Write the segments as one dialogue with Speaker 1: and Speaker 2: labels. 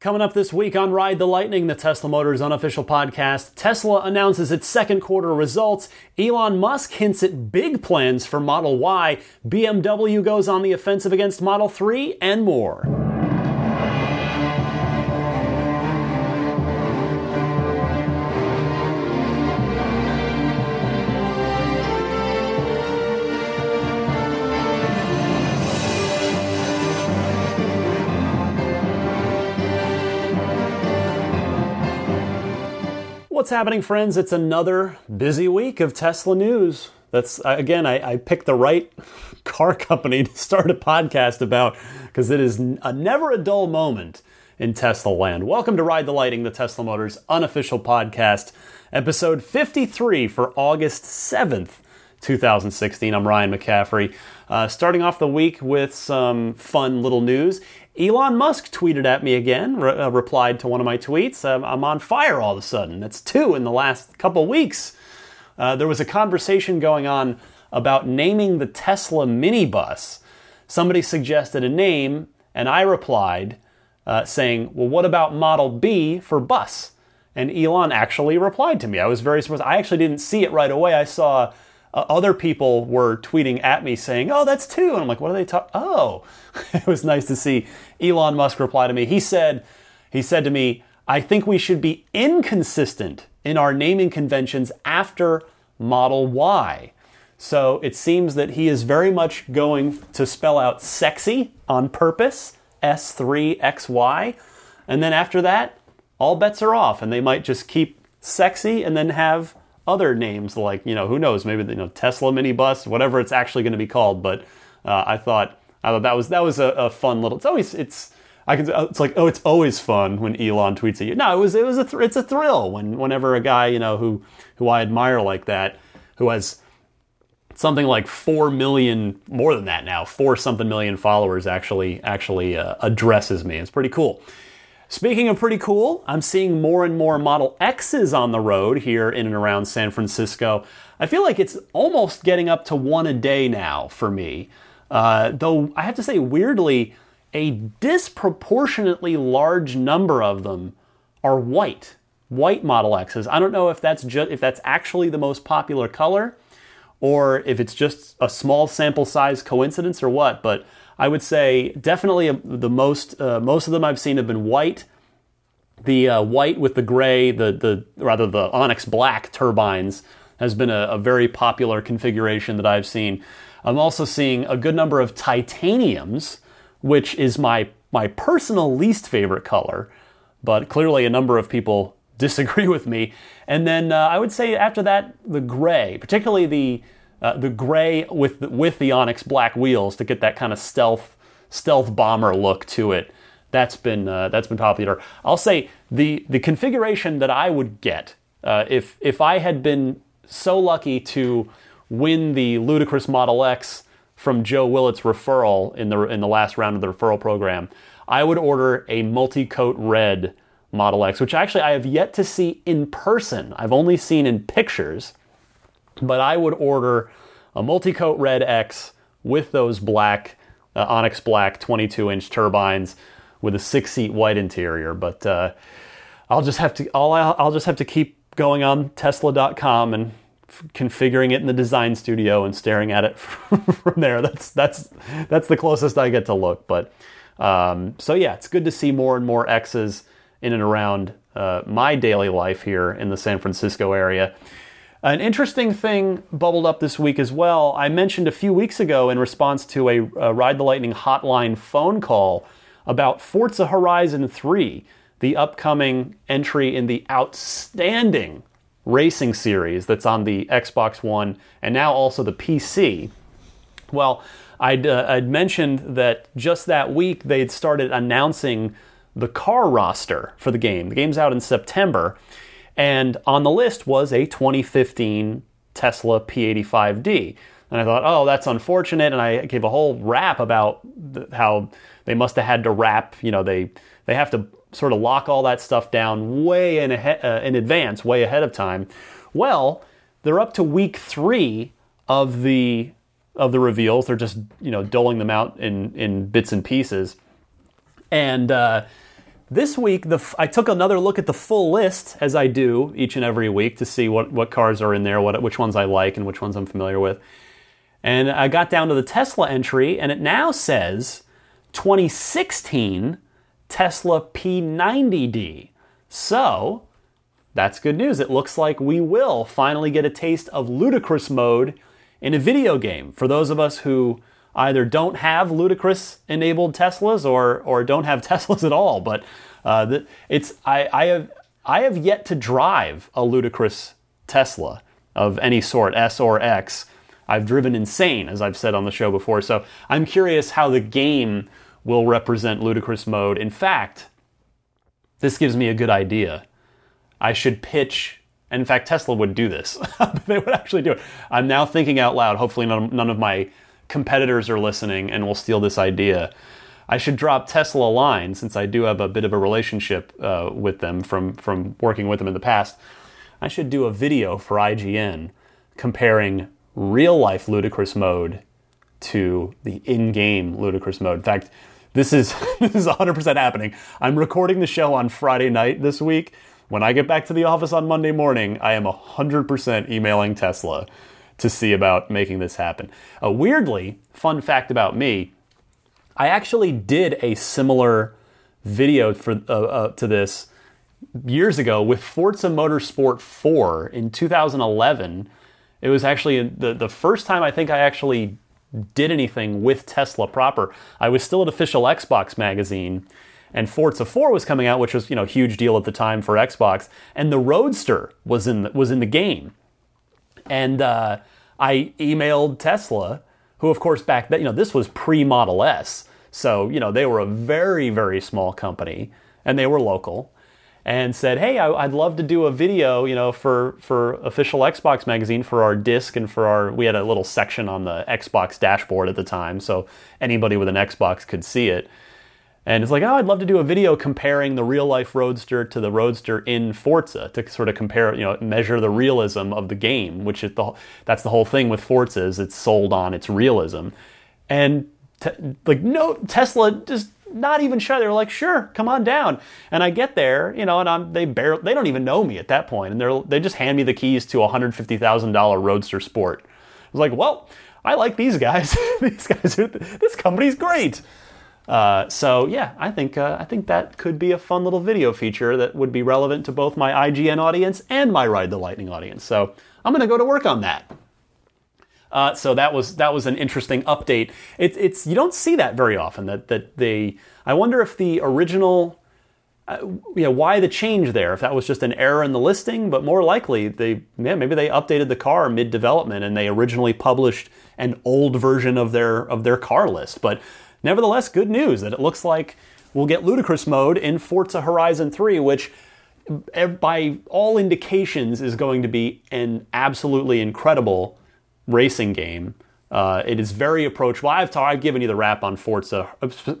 Speaker 1: Coming up this week on Ride the Lightning, the Tesla Motors unofficial podcast, Tesla announces its second quarter results, Elon Musk hints at big plans for Model Y, BMW goes on the offensive against Model 3, and more. What's happening, friends? It's another busy week of Tesla news. That's again, I, I picked the right car company to start a podcast about because it is a, never a dull moment in Tesla land. Welcome to Ride the Lightning, the Tesla Motors unofficial podcast, episode 53 for August 7th, 2016. I'm Ryan McCaffrey. Uh, starting off the week with some fun little news. Elon Musk tweeted at me again, re- uh, replied to one of my tweets. I'm on fire all of a sudden. That's two in the last couple weeks. Uh, there was a conversation going on about naming the Tesla minibus. Somebody suggested a name, and I replied uh, saying, Well, what about Model B for bus? And Elon actually replied to me. I was very surprised. I actually didn't see it right away. I saw uh, other people were tweeting at me saying, "Oh, that's two. And I'm like, "What are they talking?" Oh, it was nice to see Elon Musk reply to me. He said, he said to me, "I think we should be inconsistent in our naming conventions after Model Y." So it seems that he is very much going to spell out sexy on purpose, S3XY, and then after that, all bets are off, and they might just keep sexy and then have other names like you know who knows maybe you know Tesla minibus whatever it's actually going to be called but uh, I thought I thought that was that was a, a, fun little it's always it's I can it's like oh it's always fun when Elon tweets at you no it was it was a th- it's a thrill when whenever a guy you know who who I admire like that who has something like four million more than that now four something million followers actually actually uh, addresses me it's pretty cool Speaking of pretty cool, I'm seeing more and more Model X's on the road here in and around San Francisco. I feel like it's almost getting up to one a day now for me. Uh, though I have to say, weirdly, a disproportionately large number of them are white, white Model X's. I don't know if that's just if that's actually the most popular color, or if it's just a small sample size coincidence or what. But I would say definitely the most uh, most of them I've seen have been white. The uh, white with the gray, the the rather the onyx black turbines has been a, a, very popular configuration that I've seen. I'm also seeing a good number of titaniums, which is my my personal least favorite color, but clearly a number of people disagree with me. And then uh, I would say after that, the gray, particularly the uh, the gray with the, with the onyx black wheels to get that kind of stealth stealth bomber look to it. That's been uh, that's been popular. I'll say the the configuration that I would get uh, if if I had been so lucky to win the ludicrous Model X from Joe Willett's referral in the in the last round of the referral program, I would order a multi-coat red Model X, which actually I have yet to see in person. I've only seen in pictures but I would order a multi-coat red X with those black uh, onyx black 22 inch turbines with a six seat white interior. But uh, I'll just have to I'll, I'll just have to keep going on Tesla.com and configuring it in the design studio and staring at it from there. That's that's that's the closest I get to look. But um, so yeah, it's good to see more and more X's in and around uh, my daily life here in the San Francisco area. An interesting thing bubbled up this week as well. I mentioned a few weeks ago in response to a, a Ride the Lightning hotline phone call about Forza Horizon 3, the upcoming entry in the outstanding racing series that's on the Xbox One and now also the PC. Well, I'd, uh, I'd mentioned that just that week they'd started announcing the car roster for the game. The game's out in September. And on the list was a 2015 Tesla P85D. And I thought, oh, that's unfortunate. And I gave a whole rap about how they must have had to wrap, you know, they, they have to sort of lock all that stuff down way in, uh, in advance, way ahead of time. Well, they're up to week three of the of the reveals. They're just you know doling them out in in bits and pieces, and uh, this week, the, I took another look at the full list, as I do each and every week, to see what, what cars are in there, what, which ones I like, and which ones I'm familiar with. And I got down to the Tesla entry, and it now says 2016 Tesla P90D. So, that's good news. It looks like we will finally get a taste of ludicrous mode in a video game. For those of us who either don't have ludicrous enabled Teslas or or don't have Teslas at all, but uh, it's I, I have I have yet to drive a ludicrous Tesla of any sort, S or X. I've driven insane, as I've said on the show before. So I'm curious how the game will represent ludicrous mode. In fact, this gives me a good idea. I should pitch. And in fact, Tesla would do this. they would actually do it. I'm now thinking out loud. Hopefully, none, none of my competitors are listening and will steal this idea. I should drop Tesla a line since I do have a bit of a relationship uh, with them from, from working with them in the past. I should do a video for IGN comparing real life ludicrous mode to the in game ludicrous mode. In fact, this is this is 100% happening. I'm recording the show on Friday night this week. When I get back to the office on Monday morning, I am 100% emailing Tesla to see about making this happen. A weirdly, fun fact about me, I actually did a similar video for uh, uh, to this years ago with Forza Motorsport 4 in 2011 it was actually the, the first time I think I actually did anything with Tesla proper. I was still at official Xbox magazine, and Forza 4 was coming out, which was you know huge deal at the time for Xbox, and the Roadster was in the, was in the game, and uh, I emailed Tesla, who of course back then you know this was pre Model S, so you know they were a very very small company, and they were local and said, "Hey, I, would love to do a video, you know, for for official Xbox magazine for our disc and for our. We had a little section on the Xbox dashboard at the time, so anybody with an Xbox could see it. And it's like, oh, I'd love to do a video comparing the real life Roadster to the Roadster in Forza to sort of compare, you know, measure the realism of the game, which is the that's the whole thing with Forza is it's sold on its realism, and." Like no Tesla just not even shy. They were like, "Sure, come on down." And I get there, you know, and I'm they barely they don't even know me at that point, and they're they just hand me the keys to a hundred fifty thousand dollar Roadster Sport. I was like, "Well, I like these guys. these guys are this company's great." Uh, so yeah, I think uh, I think that could be a fun little video feature that would be relevant to both my IGN audience and my Ride the Lightning audience. So I'm to go to work on that. Uh, so that was that was an interesting update. It's it's you don't see that very often. That that they. I wonder if the original. Uh, why the change there? If that was just an error in the listing, but more likely they, yeah, maybe they updated the car mid development and they originally published an old version of their of their car list. But nevertheless, good news that it looks like we'll get ludicrous mode in Forza Horizon 3, which by all indications is going to be an absolutely incredible racing game. Uh, it is very approachable. I've, ta- I've given you the rap on Forza,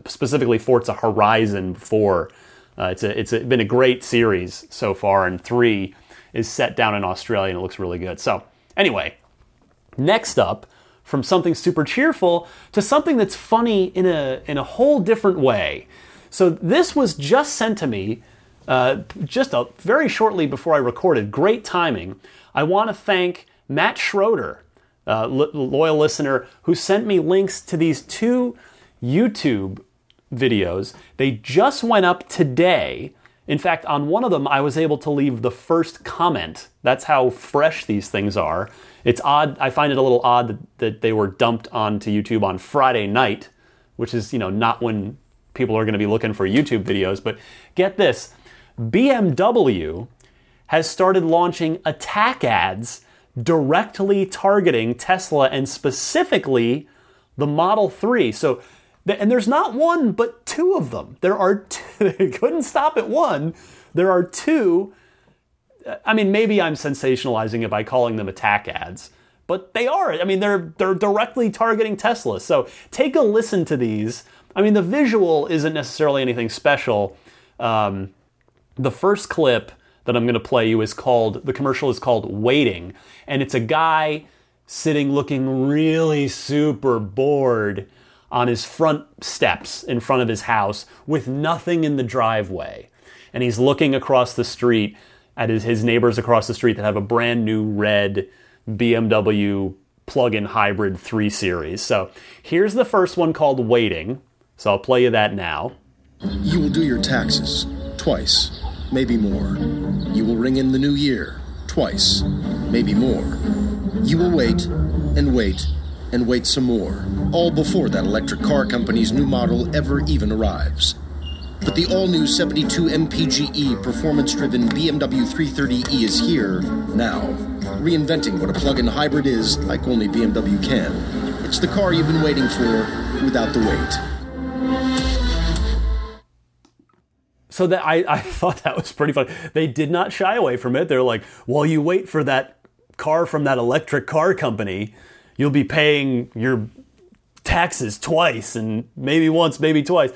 Speaker 1: specifically Forza Horizon before. Uh, it's a, it's a, been a great series so far, and three is set down in Australia and it looks really good. So, anyway, next up, from something super cheerful to something that's funny in a, in a whole different way. So, this was just sent to me uh, just a, very shortly before I recorded. Great timing. I want to thank Matt Schroeder uh, loyal listener who sent me links to these two YouTube videos. They just went up today. In fact, on one of them, I was able to leave the first comment. That's how fresh these things are. It's odd. I find it a little odd that, that they were dumped onto YouTube on Friday night, which is, you know, not when people are going to be looking for YouTube videos. But get this BMW has started launching attack ads directly targeting Tesla and specifically the Model 3. So, and there's not one, but two of them. There are two, they couldn't stop at one. There are two. I mean, maybe I'm sensationalizing it by calling them attack ads, but they are. I mean, they're they're directly targeting Tesla. So take a listen to these. I mean, the visual isn't necessarily anything special. Um, the first clip that I'm going to play you is called, the commercial is called Waiting. And it's a guy sitting looking really super bored on his front steps in front of his house with nothing in the driveway. And he's looking across the street at his, his neighbors across the street that have a brand new red BMW plug-in hybrid 3 Series. So here's the first one called Waiting. So I'll play you that now.
Speaker 2: You will do your taxes twice, maybe more. You will ring in the new year twice, maybe more. You will wait and wait and wait some more, all before that electric car company's new model ever even arrives. But the all new 72 MPGE performance driven BMW 330e is here now, reinventing what a plug in hybrid is like only BMW can. It's the car you've been waiting for without the wait.
Speaker 1: So that I, I thought that was pretty funny. They did not shy away from it. They're like, while you wait for that car from that electric car company, you'll be paying your taxes twice and maybe once, maybe twice.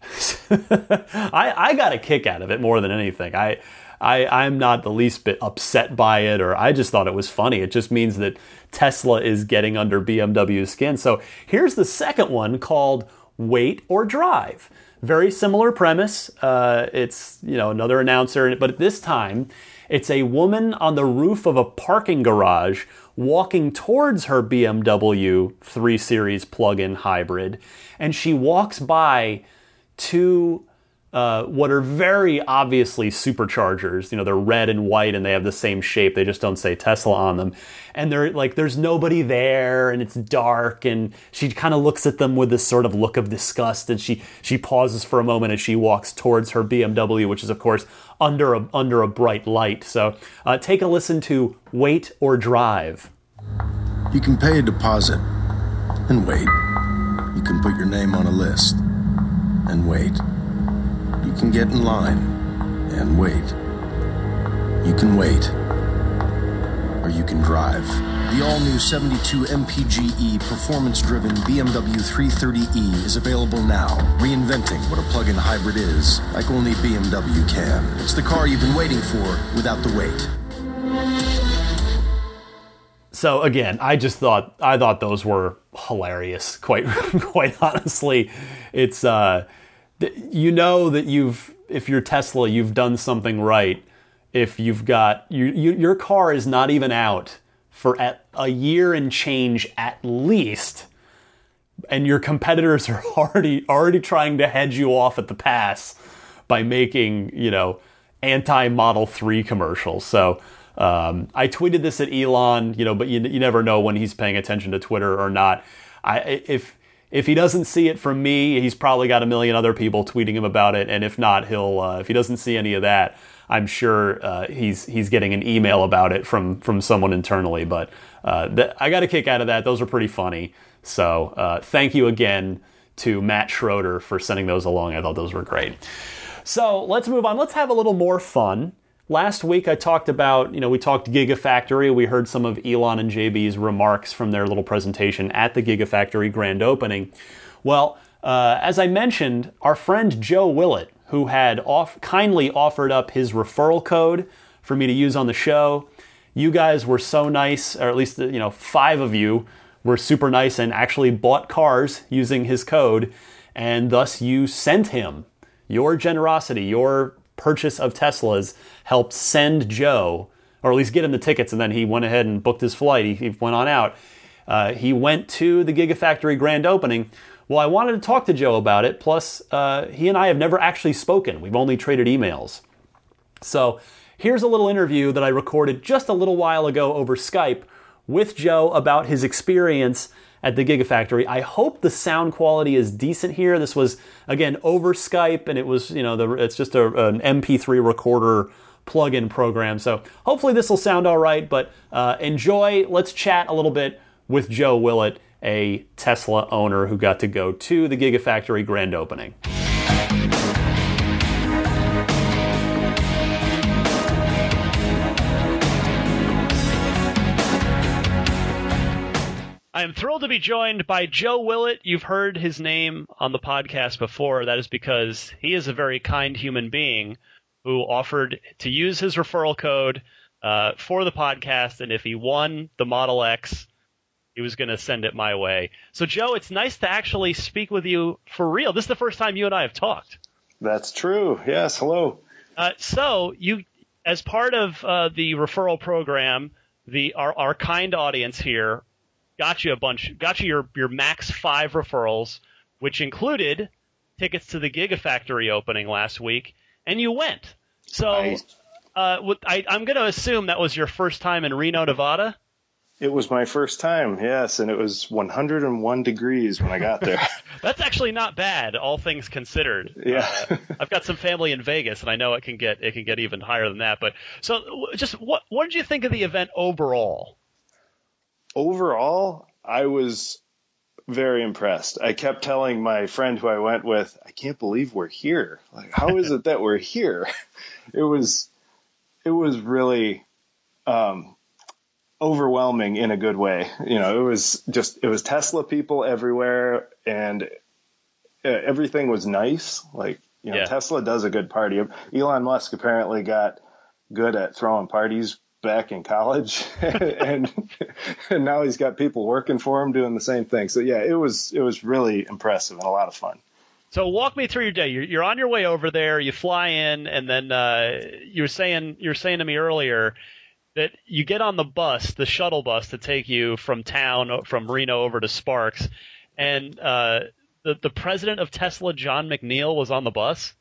Speaker 1: I, I got a kick out of it more than anything. I, I, I'm not the least bit upset by it, or I just thought it was funny. It just means that Tesla is getting under BMW's skin. So here's the second one called Wait or Drive. Very similar premise. Uh, it's you know another announcer, but at this time it's a woman on the roof of a parking garage walking towards her BMW 3 Series plug-in hybrid, and she walks by two uh, what are very obviously superchargers. You know, they're red and white and they have the same shape. They just don't say Tesla on them. And they're like, there's nobody there and it's dark. And she kind of looks at them with this sort of look of disgust. And she, she pauses for a moment as she walks towards her BMW, which is, of course, under a, under a bright light. So uh, take a listen to Wait or Drive.
Speaker 2: You can pay a deposit and wait. You can put your name on a list and wait. You can get in line and wait. You can wait. Or you can drive. The all new 72 MPGE performance driven BMW 330e is available now, reinventing what a plug in hybrid is, like only BMW can. It's the car you've been waiting for without the wait.
Speaker 1: So again, I just thought I thought those were hilarious. Quite quite honestly, it's uh, you know that you've if you're Tesla, you've done something right. If you've got you, you, your car is not even out for at a year and change at least, and your competitors are already already trying to hedge you off at the pass by making you know anti Model Three commercials. So. Um, I tweeted this at Elon, you know, but you, you never know when he's paying attention to Twitter or not. I, if if he doesn't see it from me, he's probably got a million other people tweeting him about it. And if not, he'll uh, if he doesn't see any of that, I'm sure uh, he's he's getting an email about it from from someone internally. But uh, th- I got a kick out of that. Those are pretty funny. So uh, thank you again to Matt Schroeder for sending those along. I thought those were great. So let's move on. Let's have a little more fun. Last week I talked about, you know, we talked Gigafactory. We heard some of Elon and JB's remarks from their little presentation at the Gigafactory grand opening. Well, uh, as I mentioned, our friend Joe Willett, who had off, kindly offered up his referral code for me to use on the show, you guys were so nice, or at least, you know, five of you were super nice and actually bought cars using his code, and thus you sent him your generosity, your purchase of Teslas helped send Joe, or at least get him the tickets, and then he went ahead and booked his flight. He, he went on out. Uh, he went to the Gigafactory grand opening. Well, I wanted to talk to Joe about it. Plus, uh, he and I have never actually spoken. We've only traded emails. So here's a little interview that I recorded just a little while ago over Skype with Joe about his experience at the Gigafactory. I hope the sound quality is decent here. This was again over Skype, and it was you know the, it's just a, an MP3 recorder plug-in program. So hopefully this will sound all right. But uh, enjoy. Let's chat a little bit with Joe Willett, a Tesla owner who got to go to the Gigafactory grand opening. I am thrilled to be joined by Joe Willett. You've heard his name on the podcast before. That is because he is a very kind human being who offered to use his referral code uh, for the podcast, and if he won the Model X, he was going to send it my way. So, Joe, it's nice to actually speak with you for real. This is the first time you and I have talked.
Speaker 3: That's true. Yes. Hello.
Speaker 1: Uh, so, you, as part of uh, the referral program, the our, our kind audience here got you a bunch, got you your your max five referrals, which included tickets to the Gigafactory opening last week, and you went. So, uh, I, I'm going to assume that was your first time in Reno, Nevada.
Speaker 3: It was my first time, yes, and it was 101 degrees when I got there.
Speaker 1: That's actually not bad, all things considered.
Speaker 3: Yeah.
Speaker 1: Uh, I've got some family in Vegas, and I know it can get it can get even higher than that. But so, just what what did you think of the event overall?
Speaker 3: Overall, I was very impressed. I kept telling my friend who I went with, I can't believe we're here. Like, how is it that we're here? It was, it was really, um, overwhelming in a good way. You know, it was just, it was Tesla people everywhere and uh, everything was nice. Like, you know,
Speaker 1: Yeah.
Speaker 3: Tesla does a good party. Elon Musk apparently got good at throwing parties back in college and and now he's got people working for him doing the same thing. So yeah, it was it was really impressive and a lot of fun.
Speaker 1: So walk me through your day. You're, you're on your way over there. You fly in, and then uh, you were saying you were saying to me earlier that you get on the bus, the shuttle bus, to take you from town, from Reno over to Sparks, and uh, the the president of Tesla, Jon McNeill, was on the bus.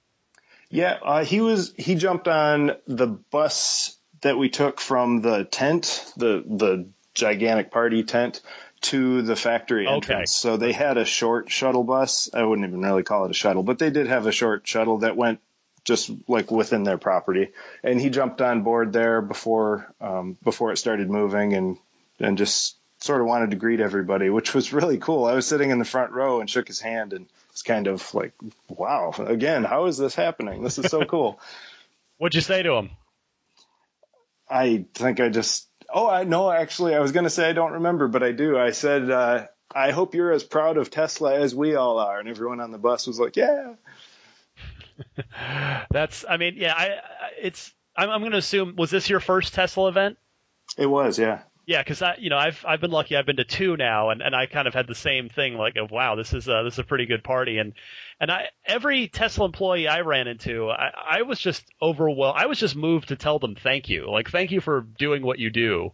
Speaker 3: Yeah, uh, he was he jumped on the bus that we took from the tent, the the gigantic party tent to the factory
Speaker 1: Okay.
Speaker 3: entrance. So they had a short shuttle bus. I wouldn't even really call it a shuttle, but they did have a short shuttle that went just like within their property. And he jumped on board there before um, before it started moving and and just sort of wanted to greet everybody, which was really cool. I was sitting in the front row and shook his hand and it's kind of like, wow, again, how is this happening? This is so cool.
Speaker 1: What'd you say to him?
Speaker 3: I think I just. Oh, I no, actually, I was going to say I don't remember, but I do. I said, uh, I hope you're as proud of Tesla as we all are, and everyone on the bus was like, yeah.
Speaker 1: That's, I mean, yeah, I, I it's. I'm, I'm going to assume was this your first Tesla event?
Speaker 3: It was, yeah.
Speaker 1: Yeah, because I, you know, I've I've been lucky. I've been to two now, and, and I kind of had the same thing. Like, of wow, this is a, this is a pretty good party, and and I every Tesla employee I ran into, I, I was just overwhelmed. I was just moved to tell them thank you, like thank you for doing what you do,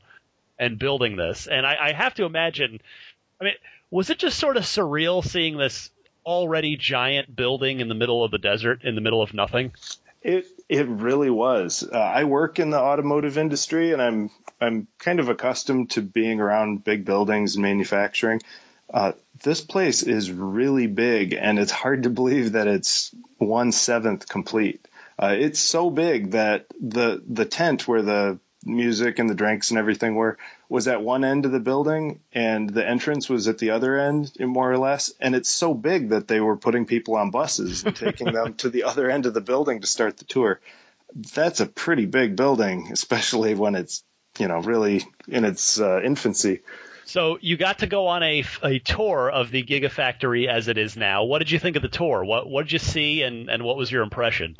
Speaker 1: and building this. And I, I have to imagine, I mean, was it just sort of surreal seeing this already giant building in the middle of the desert, in the middle of nothing?
Speaker 3: It it really was. Uh, I work in the automotive industry, and I'm I'm kind of accustomed to being around big buildings and manufacturing. Uh, this place is really big, and it's hard to believe that it's one seventh complete. Uh, it's so big that the the tent where the music and the drinks and everything were was at one end of the building, and the entrance was at the other end, more or less. And it's so big that they were putting people on buses and taking them to the other end of the building to start the tour. That's a pretty big building, especially when it's you know really in its uh, infancy.
Speaker 1: So you got to go on a, a tour of the Gigafactory as it is now. What did you think of the tour? What what did you see, and, and what was your impression?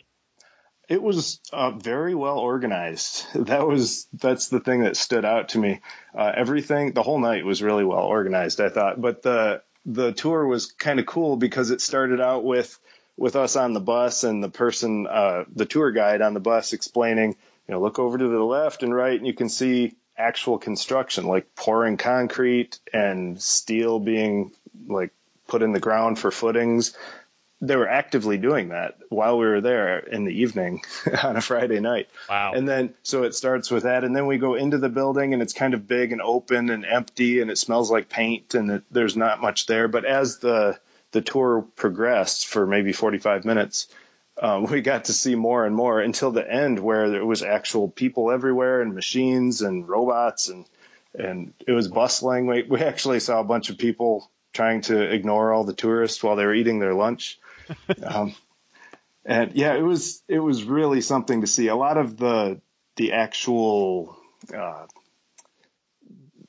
Speaker 3: It was uh, very well organized. That was that's the thing that stood out to me. Uh, everything, the whole night was really well organized. I thought, but the the tour was kind of cool because it started out with with us on the bus and the person, uh, the tour guide on the bus explaining, you know, look over to the left and right, and you can see actual construction, like pouring concrete and steel being like put in the ground for footings they were actively doing that while we were there in the evening on a Friday night.
Speaker 1: Wow.
Speaker 3: And then, so it starts with that. And then we go into the building and it's kind of big and open and empty and it smells like paint and it, there's not much there. But as the, the tour progressed for maybe 45 minutes, um, we got to see more and more until the end where there was actual people everywhere and machines and robots and, and it was bustling. We, we actually saw a bunch of people trying to ignore all the tourists while they were eating their lunch um, and yeah, it was it was really something to see. A lot of the the actual uh,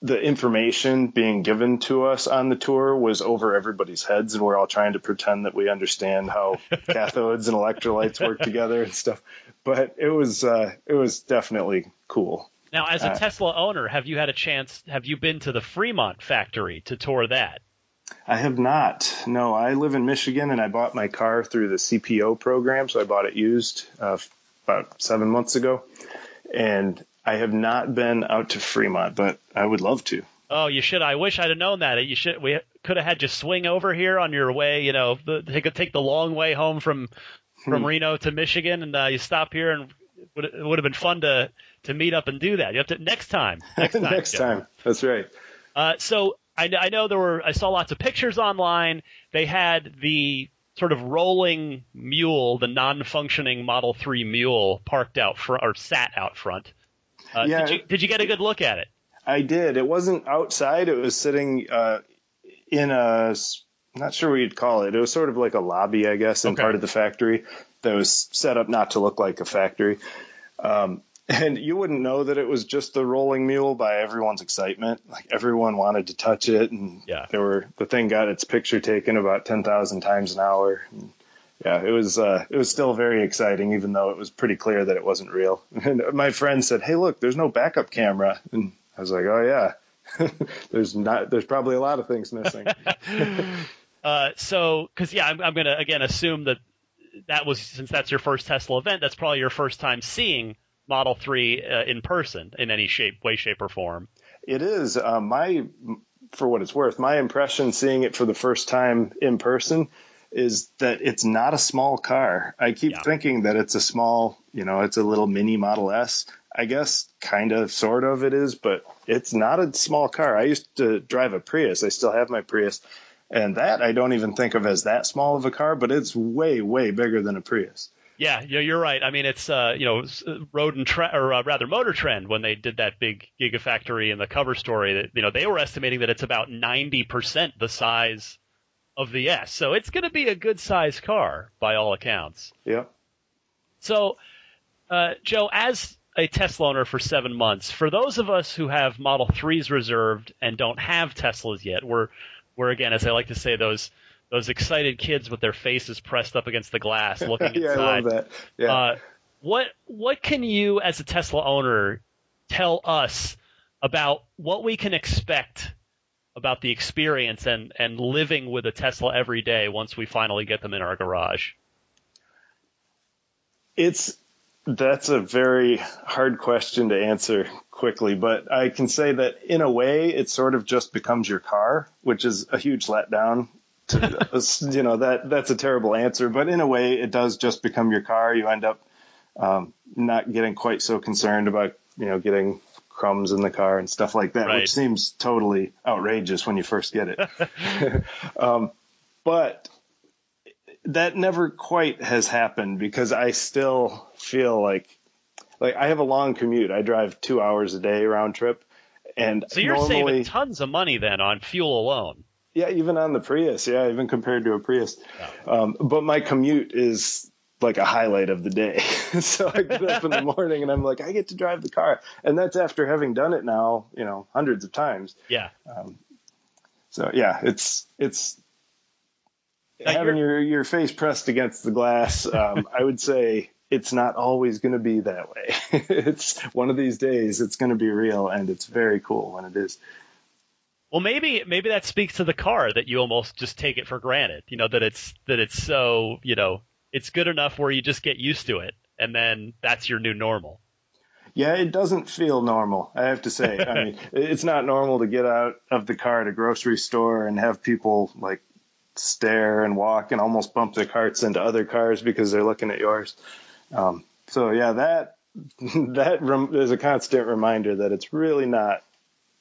Speaker 3: the information being given to us on the tour was over everybody's heads, and we're all trying to pretend that we understand how cathodes and electrolytes work together and stuff. But it was uh, it was definitely cool.
Speaker 1: Now, as a uh, Tesla owner, have you had a chance? Have you been to the Fremont factory to tour that?
Speaker 3: I have not. No, I live in Michigan, and I bought my car through the CPO program, so I bought it used uh, about seven months ago, and I have not been out to Fremont, but I would love to.
Speaker 1: Oh, you should. I wish I'd have known that. You should. We could have had you swing over here on your way. You know, take take the long way home from from hmm. Reno to Michigan, and uh, you stop here, and it would have been fun to to meet up and do that. You have to next time. Next time.
Speaker 3: next time. That's right.
Speaker 1: Uh, so I, I know there were. I saw lots of pictures online. They had the sort of rolling mule, the non-functioning Model 3 mule, parked out front or sat out front. Uh, yeah, did you, did you get a good look at it?
Speaker 3: I did. It wasn't outside. It was sitting uh, in a I'm not sure what you'd call it. It was sort of like a lobby, I guess, in okay. part of the factory that was set up not to look like a factory. Um, and you wouldn't know that it was just the rolling mule by everyone's excitement. Like everyone wanted to touch it, and yeah. there were the thing got its picture taken about ten thousand times an hour. And yeah, it was uh, it was still very exciting, even though it was pretty clear that it wasn't real. And my friend said, "Hey, look, there's no backup camera," and I was like, "Oh yeah, there's not. There's probably a lot of things missing."
Speaker 1: uh, so, because yeah, I'm, I'm going to again assume that that was since that's your first Tesla event, that's probably your first time seeing Model 3 uh, in person in any shape, way, shape, or form.
Speaker 3: It is. Uh, my, for what it's worth, my impression seeing it for the first time in person is that it's not a small car. I keep yeah. thinking that it's a small, you know, it's a little mini Model S. I guess kind of, sort of it is, but it's not a small car. I used to drive a Prius. I still have my Prius. And that I don't even think of as that small of a car, but it's way, way bigger than a Prius.
Speaker 1: Yeah, you're right. I mean, it's uh, you know, Road and Tre- or uh, rather Motor Trend when they did that big Gigafactory in the cover story that you know they were estimating that it's about ninety percent the size of the S. So it's going to be a good size car by all accounts.
Speaker 3: Yeah.
Speaker 1: So, uh, Joe, as a Tesla owner for seven months, for those of us who have Model Threes reserved and don't have Teslas yet, we're we're again, as I like to say, those those excited kids with their faces pressed up against the glass looking
Speaker 3: yeah,
Speaker 1: inside.
Speaker 3: I love that. Yeah. Uh,
Speaker 1: what what can you as a Tesla owner tell us about what we can expect about the experience and, and living with a Tesla every day once we finally get them in our garage?
Speaker 3: It's that's a very hard question to answer quickly, but I can say that in a way it sort of just becomes your car, which is a huge letdown to, you know that that's a terrible answer, but in a way, it does just become your car. You end up um, not getting quite so concerned about you know getting crumbs in the car and stuff like that, right. which seems totally outrageous when you first get it. um, but that never quite has happened because I still feel like like I have a long commute. I drive two hours a day round trip, and
Speaker 1: so you're
Speaker 3: normally,
Speaker 1: saving tons of money then on fuel alone.
Speaker 3: Yeah, even on the Prius. Yeah, even compared to a Prius. Um, but my commute is like a highlight of the day. so I get up in the morning and I'm like, I get to drive the car, and that's after having done it now, you know, hundreds of times.
Speaker 1: Yeah. Um,
Speaker 3: so yeah, it's it's having your your face pressed against the glass. Um, I would say it's not always going to be that way. it's one of these days it's going to be real, and it's very cool when it is.
Speaker 1: Well, maybe maybe that speaks to the car that you almost just take it for granted. You know that it's that it's so you know it's good enough where you just get used to it, and then that's your new normal.
Speaker 3: Yeah, it doesn't feel normal. I have to say. I mean, it's not normal to get out of the car at a grocery store and have people like stare and walk and almost bump their carts into other cars because they're looking at yours. Um, so yeah, that that rem- is a constant reminder that it's really not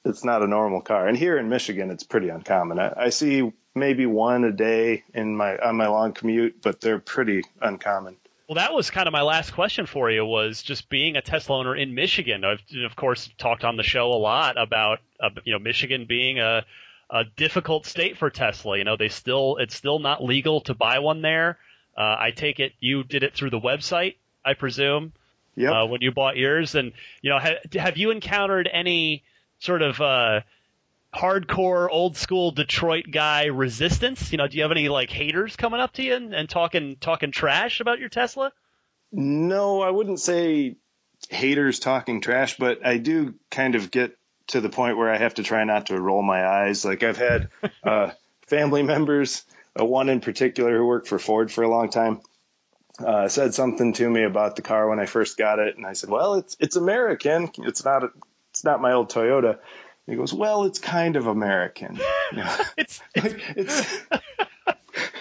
Speaker 3: it's not a normal car. And here in Michigan, it's pretty uncommon. I, I see maybe one a day in my on my long commute, but they're pretty uncommon.
Speaker 1: Well, that was kind of my last question for you was just being a Tesla owner in Michigan. I've of course talked on the show a lot about uh, you know Michigan being a a difficult state for Tesla. You know, they still it's still not legal to buy one there. Uh, I take it you did it through the website, I presume.
Speaker 3: Yeah.
Speaker 1: Uh, when you bought yours, and you know, ha- have you encountered any sort of uh, hardcore old school Detroit guy resistance? You know, do you have any like haters coming up to you and, and talking talking trash about your Tesla?
Speaker 3: No, I wouldn't say haters talking trash, but I do kind of get to the point where I have to try not to roll my eyes. Like I've had uh, family members, uh, one in particular who worked for Ford for a long time, uh, said something to me about the car when I first got it, and I said, "Well, it's it's American. It's not a, it's not my old Toyota." And he goes, "Well, it's kind of American. You know,
Speaker 4: It's
Speaker 3: like, it's."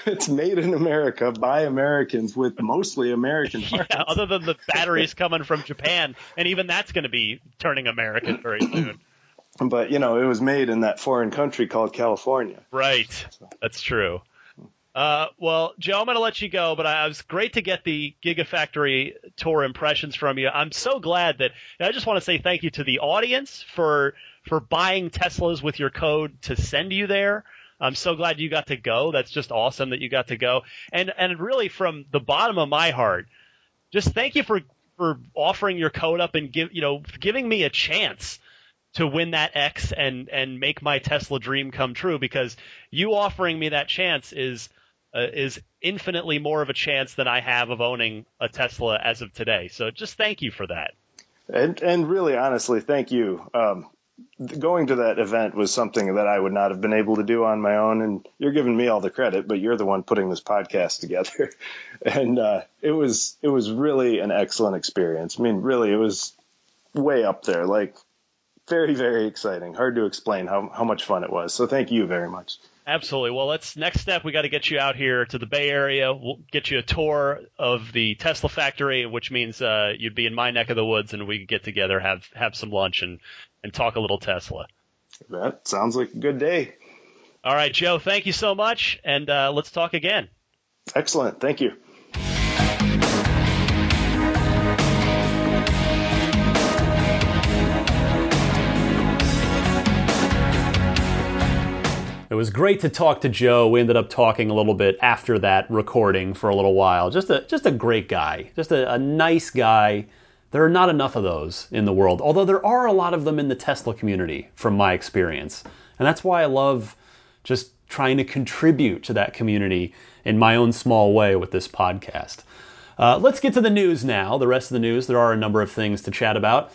Speaker 3: It's made in America by Americans with mostly American parts.
Speaker 4: yeah, other than the batteries coming from Japan, and even that's going to be turning American very soon.
Speaker 3: But you know, it was made in that foreign country called California.
Speaker 4: Right. That's true. Uh, well, Joe, I'm going to let you go, but I, it was great to get the Gigafactory tour impressions from you. I'm so glad that I just want to say thank you to the audience for for buying Teslas with your code to send you there. I'm so glad you got to go. That's just awesome that you got to go. And and really from the bottom of my heart, just thank you for for offering your code up and give you know giving me a chance to win that X and and make my Tesla dream come true because you offering me that chance is uh, is infinitely more of a chance than I have of owning a Tesla as of today. So just thank you for that.
Speaker 3: And and really, honestly, thank you. Um, going to that event was something that I would not have been able to do on my own. And you're giving me all the credit, but you're the one putting this podcast together. and uh, it was it was really an excellent experience. I mean, really, it was way up there. Like very very exciting. Hard to explain how how much fun it was. So thank you very much.
Speaker 4: Absolutely. Well, let's next step. We got to get you out here to the Bay Area. We'll get you a tour of the Tesla factory, which means uh, you'd be in my neck of the woods, and we could get together, have have some lunch, and and talk a little Tesla.
Speaker 3: That sounds like a good day.
Speaker 4: All right, Joe. Thank you so much, and uh, let's talk again.
Speaker 3: Excellent. Thank you.
Speaker 1: Was great to talk to Joe. We ended up talking a little bit after that recording for a little while. Just a just a great guy, just a, a nice guy. There are not enough of those in the world, although there are a lot of them in the Tesla community, from my experience, and that's why I love just trying to contribute to that community in my own small way with this podcast. Uh, let's get to the news now. The rest of the news, there are a number of things to chat about.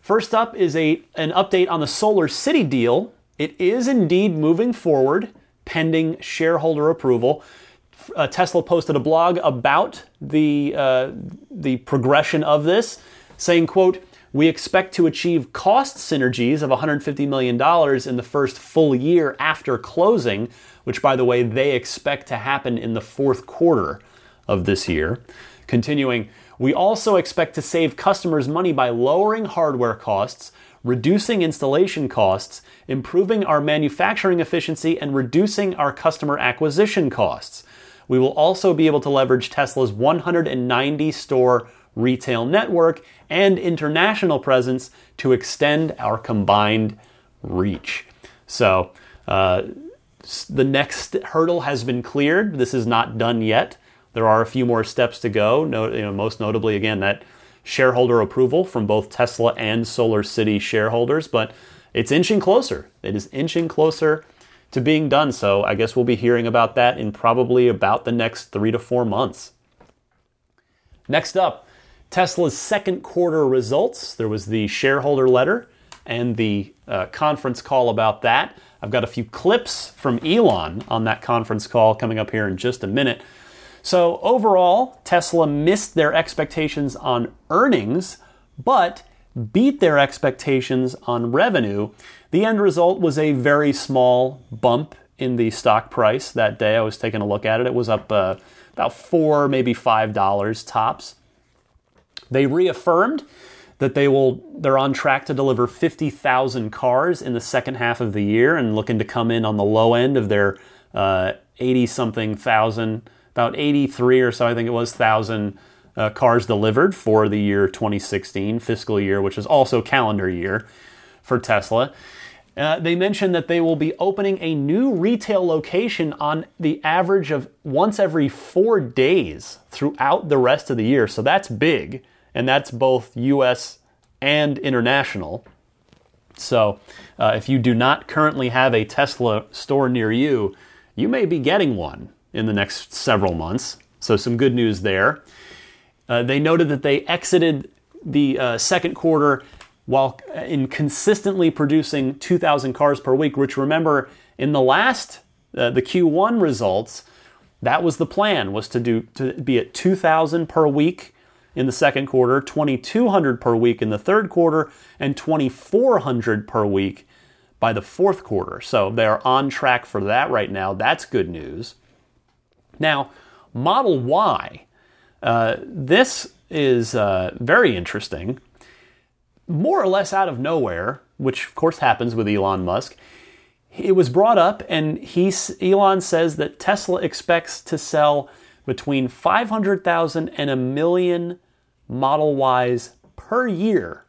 Speaker 1: First up is a an update on the Solar City deal. It is indeed moving forward, pending shareholder approval. Uh, Tesla posted a blog about the uh, the progression of this, saying, "quote We expect to achieve cost synergies of 150 million dollars in the first full year after closing, which, by the way, they expect to happen in the fourth quarter of this year." Continuing, we also expect to save customers money by lowering hardware costs, reducing installation costs, improving our manufacturing efficiency, and reducing our customer acquisition costs. We will also be able to leverage Tesla's 190 store retail network and international presence to extend our combined reach. So, uh, the next hurdle has been cleared. This is not done yet. There are a few more steps to go. No, you know, most notably, again, that shareholder approval from both Tesla and Solar City shareholders, but it's inching closer. It is inching closer to being done. So I guess we'll be hearing about that in probably about the next three to four months. Next up, Tesla's second quarter results. There was the shareholder letter and the uh, conference call about that. I've got a few clips from Elon on that conference call coming up here in just a minute. So, overall, Tesla missed their expectations on earnings, but beat their expectations on revenue. The end result was a very small bump in the stock price that day. I was taking a look at it. It was up uh, about four, maybe five dollars tops. They reaffirmed that they will they're on track to deliver 50,000 cars in the second half of the year and looking to come in on the low end of their 80 uh, something thousand about 83 or so I think it was thousand uh, cars delivered for the year 2016 fiscal year which is also calendar year for Tesla. Uh, they mentioned that they will be opening a new retail location on the average of once every four days throughout the rest of the year. So that's big and that's both US and international. So, uh, if you do not currently have a Tesla store near you, you may be getting one in the next several months. So, some good news there. Uh, they noted that they exited the uh, second quarter while in consistently producing 2,000 cars per week, which remember in the last, uh, the Q1 results, that was the plan, was to do to be at 2,000 per week in the second quarter, 2,200 per week in the third quarter, and 2,400 per week by the fourth quarter. So they're on track for that right now. That's good news. Now, Model Y, uh, this is uh, very interesting more or less out of nowhere, which of course happens with Elon Musk, it was brought up, and he Elon says that Tesla expects to sell between 500,000 and a million Model Ys per year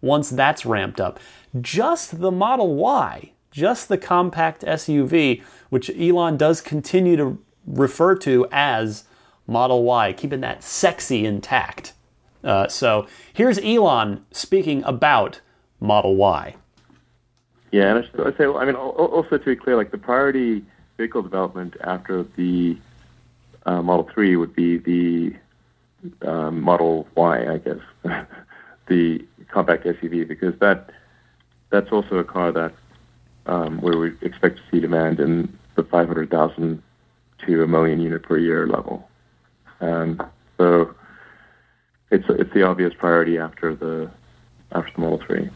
Speaker 1: once that's ramped up. Just the Model Y, just the compact SUV, which Elon does continue to refer to as Model Y, keeping that sexy intact. Uh, so here's Elon speaking about Model Y.
Speaker 5: Yeah, and I say, I mean, also to be clear, like the priority vehicle development after the uh, Model 3 would be the um, Model Y, I guess, the compact SUV, because that that's also a car that um, where we expect to see demand in the 500,000 to a million unit per year level. Um, so it's it's the obvious priority after the after the Model 3.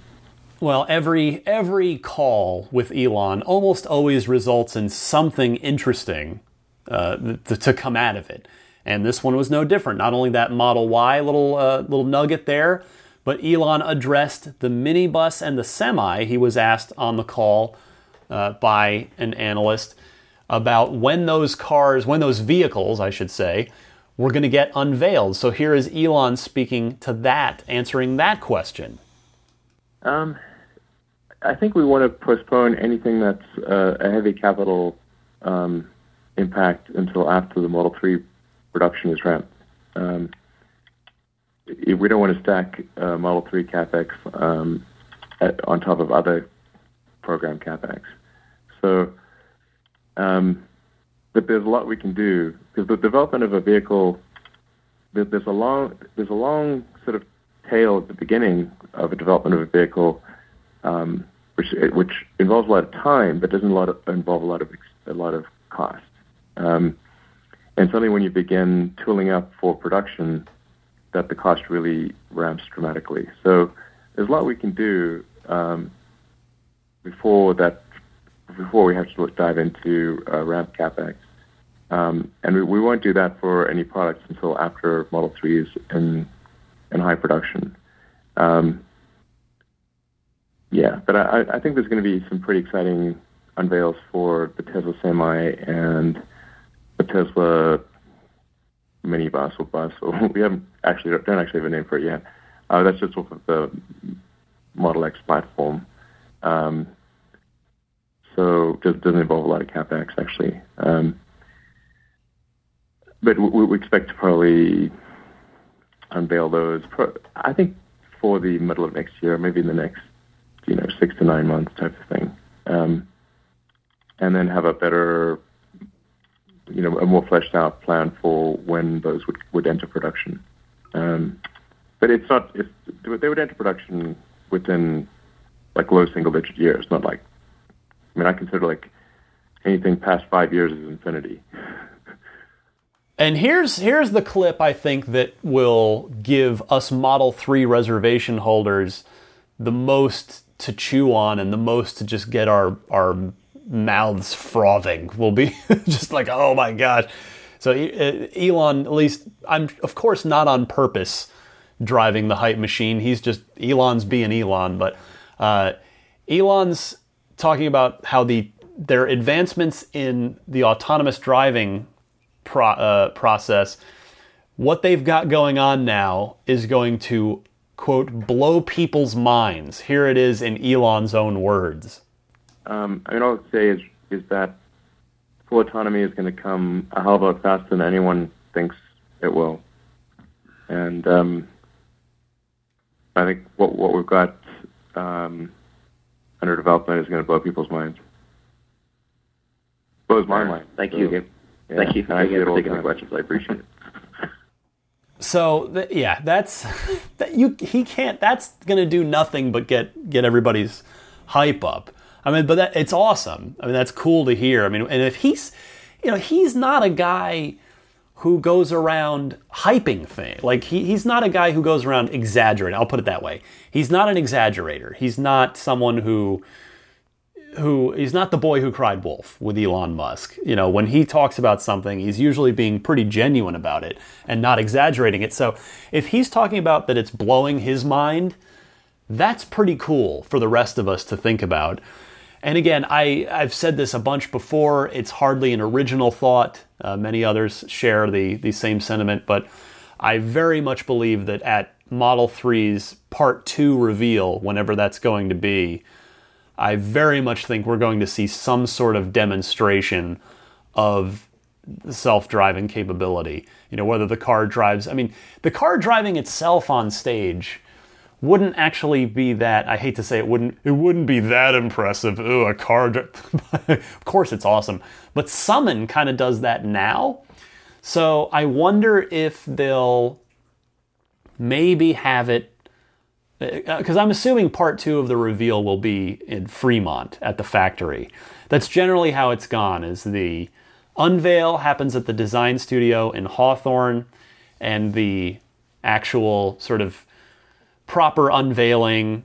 Speaker 1: Well, every every call with Elon almost always results in something interesting uh, to, to, come out of it, and this one was no different. Not only that Model Y little uh, little nugget there, but Elon addressed the minibus and the semi. He was asked on the call uh, by an analyst about when those cars, when those vehicles, I should say, were going to get unveiled. So here is Elon speaking to that, answering that question.
Speaker 5: Um, I think we want to postpone anything that's uh, a heavy capital um, impact until after the Model 3 production is ramped. Um, we don't want to stack uh, Model 3 capex um, at, on top of other program capex. So um, but there's a lot we can do because the development of a vehicle there's a long there's a long sort of tail at the beginning of a development of a vehicle, um, which which involves a lot of time but doesn't a lot of, involve a lot of a lot of cost. Um, and suddenly, when you begin tooling up for production, that the cost really ramps dramatically. So there's a lot we can do um, before that before we have to dive into uh, ramp capex. Um, and we, we, won't do that for any products until after Model 3 is in, in high production. Um, yeah, but I, I, think there's going to be some pretty exciting unveils for the Tesla Semi and the Tesla minibus or bus. we haven't actually don't actually have a name for it yet. Uh, that's just off of the Model X platform. Um, so it doesn't involve a lot of capex actually. Um, but we, we, expect to probably unveil those. I think for the middle of next year, maybe in the next you know six to nine months type of thing, um, and then have a better you know a more fleshed out plan for when those would would enter production. Um, but it's not. It's, they would enter production within like low single digit years, not like I mean, I consider like anything past five years is infinity.
Speaker 1: And here's here's the clip I think that will give us Model 3 reservation holders the most to chew on and the most to just get our our mouths frothing. We'll be just like, "Oh my gosh." So uh, Elon, at least I'm of course not on purpose driving the hype machine. He's just Elon's being Elon, but uh, Elon's talking about how the their advancements in the autonomous driving pro, uh, process, what they've got going on now is going to quote blow people's minds. Here it is in Elon's own words.
Speaker 5: Um, I mean, all I would say is is that full autonomy is going to come a hell of a lot faster than anyone thinks it will, and um, I think what what we've got. Um, under development is going to blow people's minds. Blows my mind.
Speaker 6: Thank you. Yeah. Thank you for taking the questions. I appreciate it.
Speaker 1: so th- yeah, that's that you he can't. That's gonna do nothing but get get everybody's hype up. I mean, but that, it's awesome. I mean, that's cool to hear. I mean, and if he's, you know, he's not a guy who goes around hyping things. Like he, he's not a guy who goes around exaggerating. I'll put it that way. He's not an exaggerator. He's not someone who who he's not the boy who cried wolf with Elon Musk. You know, when he talks about something, he's usually being pretty genuine about it and not exaggerating it. So if he's talking about that it's blowing his mind, that's pretty cool for the rest of us to think about. And again, I, I've said this a bunch before. It's hardly an original thought. Uh, many others share the, the same sentiment, but I very much believe that at Model 3's Part 2 reveal, whenever that's going to be, I very much think we're going to see some sort of demonstration of self driving capability. You know, whether the car drives, I mean, the car driving itself on stage wouldn't actually be that I hate to say it wouldn't it wouldn't be that impressive. Ooh, a car of course it's awesome. But Summon kind of does that now. So I wonder if they'll maybe have it uh, because I'm assuming part two of the reveal will be in Fremont at the factory. That's generally how it's gone. Is the unveil happens at the design studio in Hawthorne, and the actual sort of proper unveiling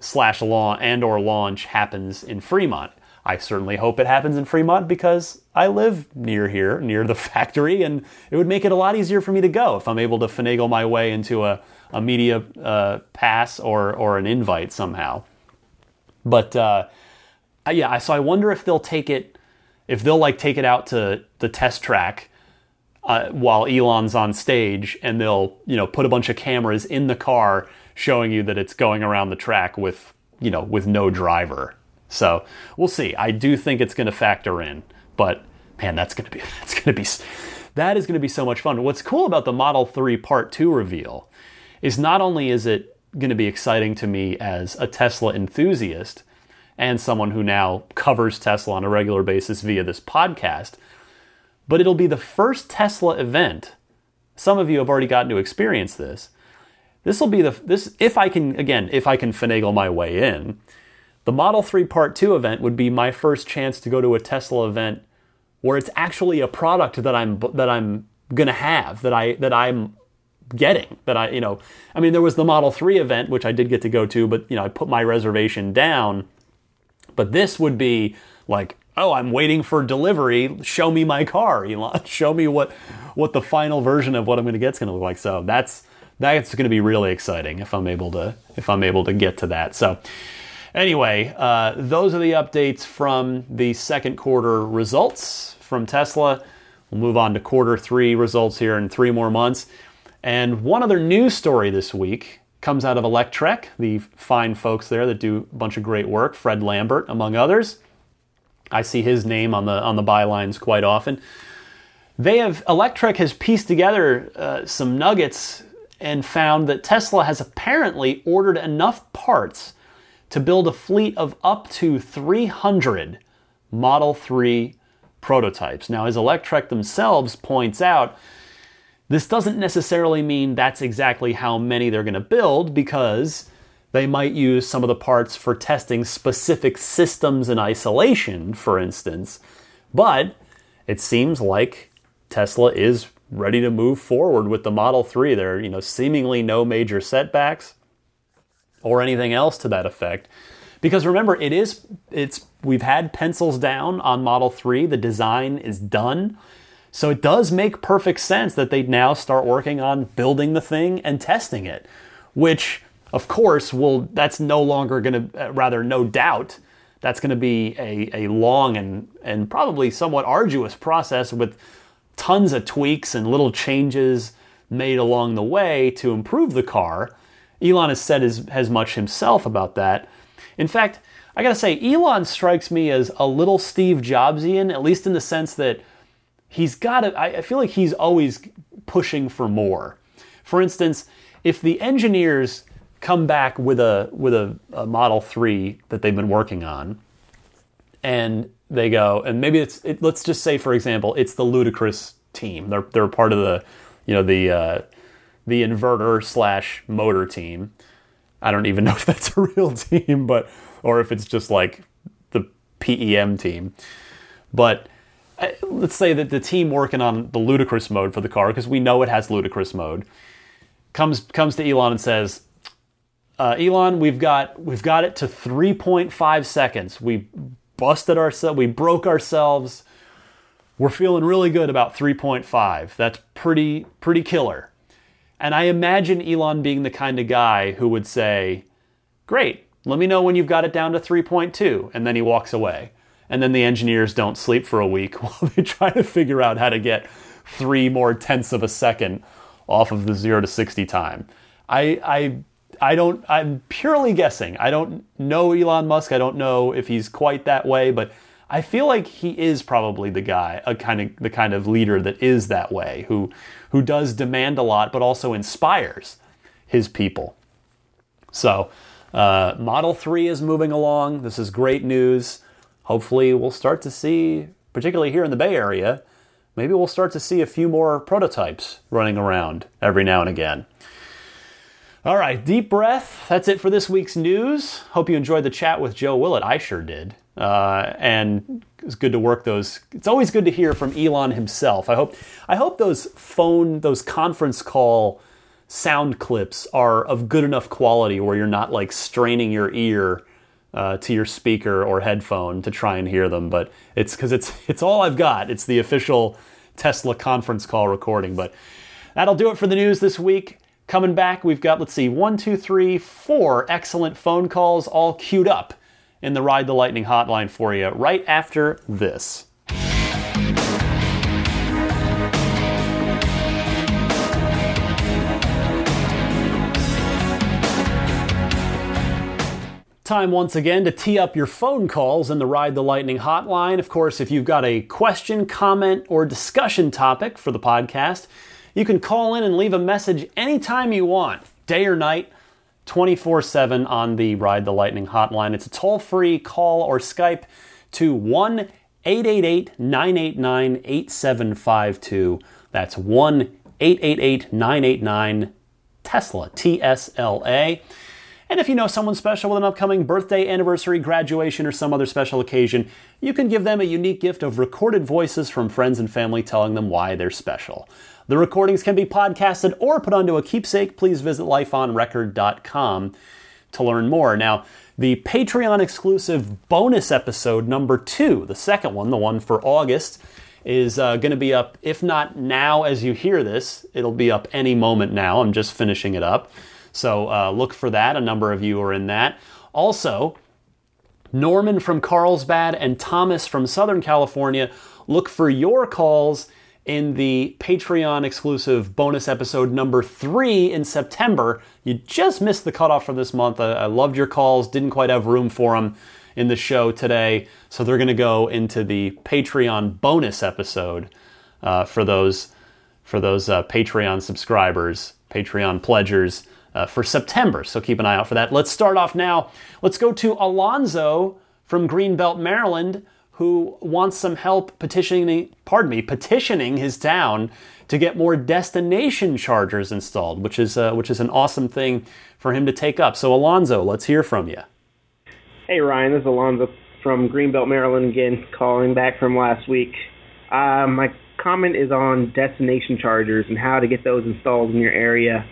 Speaker 1: slash launch and or launch happens in Fremont. I certainly hope it happens in Fremont because I live near here, near the factory, and it would make it a lot easier for me to go if I'm able to finagle my way into a, a media uh, pass or, or an invite somehow. But uh, yeah, so I wonder if they'll take it, if they'll like take it out to the test track uh, while Elon's on stage, and they'll you know put a bunch of cameras in the car showing you that it's going around the track with you know with no driver. So we'll see. I do think it's going to factor in, but man, that's going to be that's going to be that is going to be so much fun. What's cool about the Model 3 Part 2 reveal is not only is it going to be exciting to me as a Tesla enthusiast and someone who now covers Tesla on a regular basis via this podcast, but it'll be the first Tesla event. Some of you have already gotten to experience this this will be the this if I can again if I can finagle my way in. The Model 3 Part 2 event would be my first chance to go to a Tesla event where it's actually a product that I'm that I'm going to have that I that I'm getting that I you know I mean there was the Model 3 event which I did get to go to but you know I put my reservation down. But this would be like oh I'm waiting for delivery. Show me my car Elon. Show me what what the final version of what I'm going to get is going to look like. So that's that's going to be really exciting if I'm able to if I'm able to get to that. So anyway, uh, those are the updates from the second quarter results from Tesla. We'll move on to quarter three results here in three more months. And one other news story this week comes out of Electrek, the fine folks there that do a bunch of great work, Fred Lambert among others. I see his name on the on the bylines quite often. They have Electrek has pieced together uh, some nuggets and found that Tesla has apparently ordered enough parts to build a fleet of up to 300 Model 3 prototypes. Now, as Electrek themselves points out, this doesn't necessarily mean that's exactly how many they're going to build because they might use some of the parts for testing specific systems in isolation, for instance. But it seems like Tesla is ready to move forward with the Model 3. There are, you know, seemingly no major setbacks or anything else to that effect. Because remember, it is it's we've had pencils down on Model 3, the design is done. So it does make perfect sense that they now start working on building the thing and testing it, which of course will that's no longer going to uh, rather no doubt that's going to be a, a long and and probably somewhat arduous process with tons of tweaks and little changes made along the way to improve the car. Elon has said as, as much himself about that. In fact, I gotta say, Elon strikes me as a little Steve Jobsian, at least in the sense that he's got it. I feel like he's always pushing for more. For instance, if the engineers come back with a with a, a Model Three that they've been working on, and they go, and maybe it's it, let's just say, for example, it's the ludicrous team. They're they're part of the, you know, the uh, the inverter slash motor team. I don't even know if that's a real team, but or if it's just like the PEM team. But uh, let's say that the team working on the ludicrous mode for the car, because we know it has ludicrous mode, comes comes to Elon and says, uh, "Elon, we've got we've got it to 3.5 seconds. We busted ourselves. We broke ourselves. We're feeling really good about 3.5. That's pretty pretty killer." And I imagine Elon being the kind of guy who would say, "Great, let me know when you've got it down to 3.2," and then he walks away and then the engineers don't sleep for a week while they try to figure out how to get three more tenths of a second off of the zero to 60 time. I, I, I don't, I'm purely guessing. I don't know Elon Musk. I don't know if he's quite that way, but I feel like he is probably the guy, a kind of, the kind of leader that is that way, who, who does demand a lot, but also inspires his people. So, uh, Model 3 is moving along. This is great news hopefully we'll start to see, particularly here in the Bay Area, maybe we'll start to see a few more prototypes running around every now and again. All right, deep breath. That's it for this week's news. Hope you enjoyed the chat with Joe Willett. I sure did. Uh, and it's good to work those. It's always good to hear from Elon himself. I hope. I hope those phone, those conference call sound clips are of good enough quality where you're not like straining your ear uh, to your speaker or headphone to try and hear them. But it's because it's it's all I've got. It's the official Tesla conference call recording. But that'll do it for the news this week. Coming back, we've got let's see, one, two, three, four excellent phone calls all queued up in the Ride the Lightning hotline for you right after this. Time once again to tee up your phone calls in the Ride the Lightning hotline. Of course, if you've got a question, comment, or discussion topic for the podcast, you can call in and leave a message anytime you want, day or night, 24 7 on the Ride the Lightning hotline. It's a toll free call or Skype to 1 888 989 8752. That's 1 888 989 Tesla, T S L A. And if you know someone special with an upcoming birthday, anniversary, graduation, or some other special occasion, you can give them a unique gift of recorded voices from friends and family telling them why they're special. The recordings can be podcasted or put onto a keepsake. Please visit lifeonrecord.com to learn more. Now, the Patreon exclusive bonus episode number two, the second one, the one for August, is uh, going to be up, if not now as you hear this, it'll be up any moment now. I'm just finishing it up. So uh, look for that. A number of you are in that. Also, Norman from Carlsbad and Thomas from Southern California, look for your calls in the Patreon exclusive bonus episode number three in September. You just missed the cutoff for this month. I, I loved your calls, didn't quite have room for them in the show today. So they're going to go into the Patreon bonus episode uh, for those for those uh, Patreon subscribers, Patreon pledgers uh, for September. So keep an eye out for that. Let's start off now. Let's go to Alonzo from Greenbelt, Maryland, who wants some help petitioning, pardon me, petitioning his town to get more destination chargers installed, which is uh, which is an awesome thing for him to take up. So Alonzo, let's hear from you.
Speaker 6: Hey Ryan, this is Alonzo from Greenbelt, Maryland again, calling back from last week. Uh, my comment is on destination chargers and how to get those installed in your area.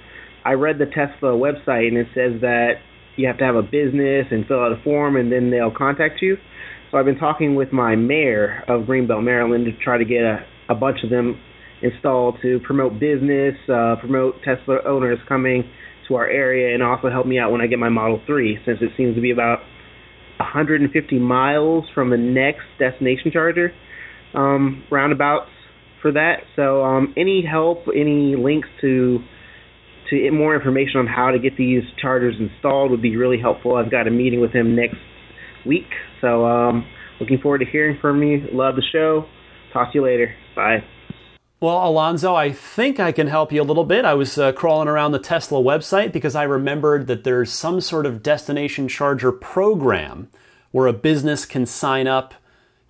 Speaker 6: I read the Tesla website and it says that you have to have a business and fill out a form and then they'll contact you. So I've been talking with my mayor of Greenbelt, Maryland to try to get a, a bunch of them installed to promote business, uh, promote Tesla owners coming to our area, and also help me out when I get my Model 3 since it seems to be about 150 miles from the next destination charger um, roundabouts for that. So um, any help, any links to to more information on how to get these chargers installed would be really helpful. I've got a meeting with him next week, so um, looking forward to hearing from you. Love the show. Talk to you later. Bye.
Speaker 1: Well, Alonzo, I think I can help you a little bit. I was uh, crawling around the Tesla website because I remembered that there's some sort of destination charger program where a business can sign up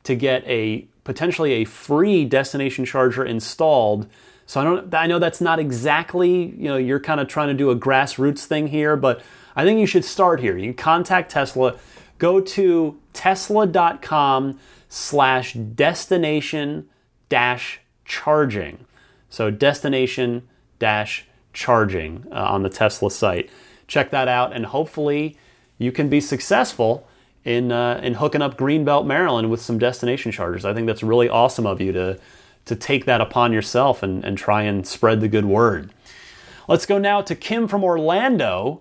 Speaker 1: to get a potentially a free destination charger installed So I don't. I know that's not exactly. You know, you're kind of trying to do a grassroots thing here, but I think you should start here. You contact Tesla. Go to tesla.com slash destination dash charging. So destination dash charging uh, on the Tesla site. Check that out, and hopefully you can be successful in uh, in hooking up Greenbelt, Maryland, with some destination chargers. I think that's really awesome of you to to take that upon yourself and, and try and spread the good word. Let's go now to Kim from Orlando,